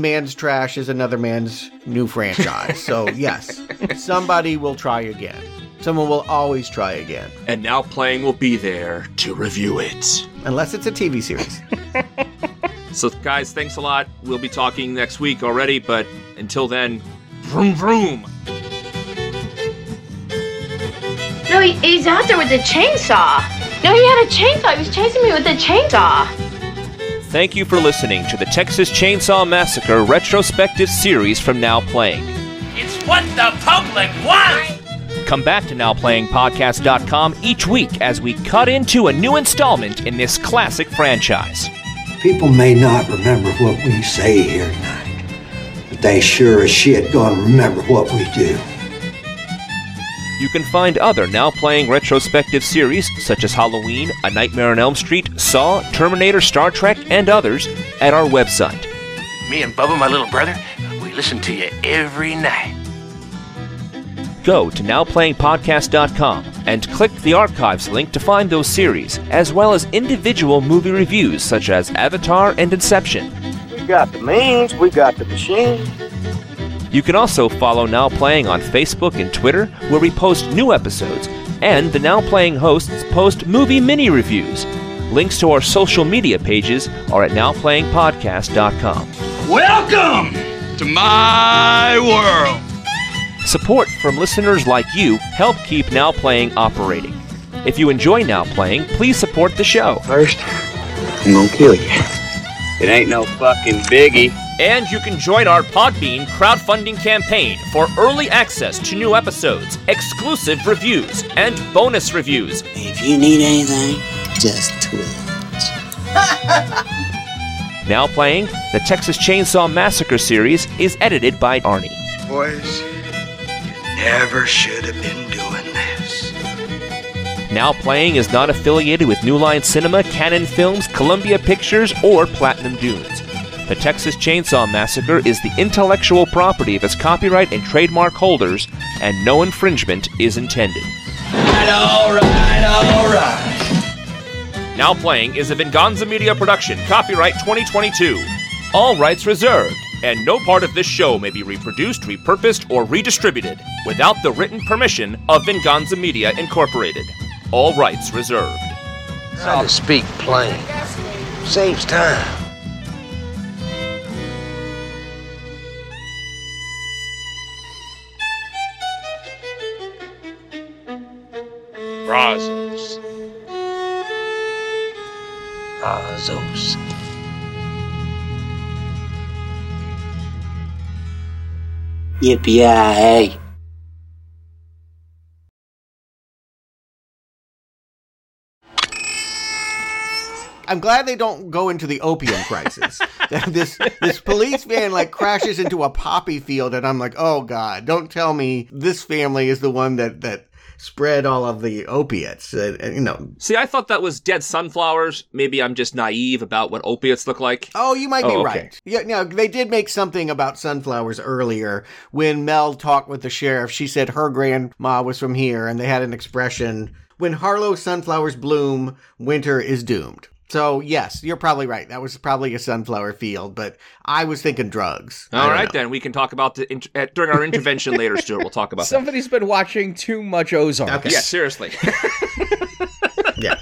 man's trash is another man's new franchise. so yes, somebody will try again. Someone will always try again, And now playing will be there to review it. unless it's a TV series. So, guys, thanks a lot. We'll be talking next week already, but until then, vroom vroom. No, he, he's out there with a chainsaw. No, he had a chainsaw. He was chasing me with a chainsaw. Thank you for listening to the Texas Chainsaw Massacre retrospective series from Now Playing. It's what the public wants! Come back to NowPlayingPodcast.com each week as we cut into a new installment in this classic franchise. People may not remember what we say here tonight, but they sure as shit gonna remember what we do. You can find other Now Playing retrospective series such as Halloween, A Nightmare on Elm Street, Saw, Terminator, Star Trek, and others at our website. Me and Bubba, my little brother, we listen to you every night. Go to NowPlayingPodcast.com and click the archives link to find those series, as well as individual movie reviews such as Avatar and Inception. We got the means, we got the machine. You can also follow Now Playing on Facebook and Twitter, where we post new episodes, and the Now Playing hosts post movie mini reviews. Links to our social media pages are at NowPlayingPodcast.com. Welcome to my world. Support from listeners like you help keep Now Playing operating. If you enjoy Now Playing, please support the show. First, I'm gonna kill you. It ain't no fucking biggie. And you can join our Podbean crowdfunding campaign for early access to new episodes, exclusive reviews, and bonus reviews. If you need anything, just twitch. Now playing, the Texas Chainsaw Massacre series is edited by Arnie. Boys, you never should have been doing this. Now Playing is not affiliated with New Line Cinema, Canon Films, Columbia Pictures, or Platinum Dunes. The Texas Chainsaw Massacre is the intellectual property of its copyright and trademark holders, and no infringement is intended. Alright, alright. Now Playing is a Venganza Media production, copyright 2022. All rights reserved, and no part of this show may be reproduced, repurposed, or redistributed without the written permission of Venganza Media Incorporated. All rights reserved. Try to speak plain. Saves time. Brazos. Azos. Yippee-yi-hey. I'm glad they don't go into the opium crisis. this this police van like crashes into a poppy field, and I'm like, oh god, don't tell me this family is the one that that spread all of the opiates. Uh, you know, See, I thought that was dead sunflowers. Maybe I'm just naive about what opiates look like. Oh, you might be Oh, okay. right. Yeah, no, they did make something about sunflowers earlier when Mel talked with the sheriff. She said her grandma was from here, and they had an expression: "When Harlow sunflowers bloom, winter is doomed." So yes, you're probably right. That was probably a sunflower field, but I was thinking drugs. I All don't right, know. then we can talk about the int- uh, during our intervention later, Stuart. We'll talk about that. Somebody's been watching too much Ozark. Okay. Yeah, seriously. Yeah.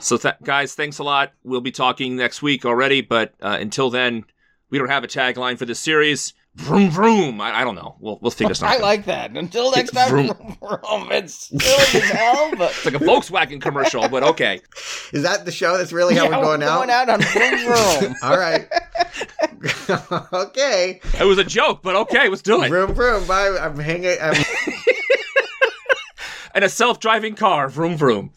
So, th- guys, thanks a lot. We'll be talking next week already, but uh, until then, we don't have a tagline for this series. Vroom vroom. I, I don't know. We'll we'll figure something. I like that. Until next time, Vroom. vroom, it's silly as hell, but It's like a Volkswagen commercial, but okay. Is that the show? That's really how yeah, we're going out. going out on vroom vroom. All right. okay. It was a joke, but okay, let's do it. Vroom vroom. Bye. I'm hanging. I'm And a self-driving car. Vroom vroom.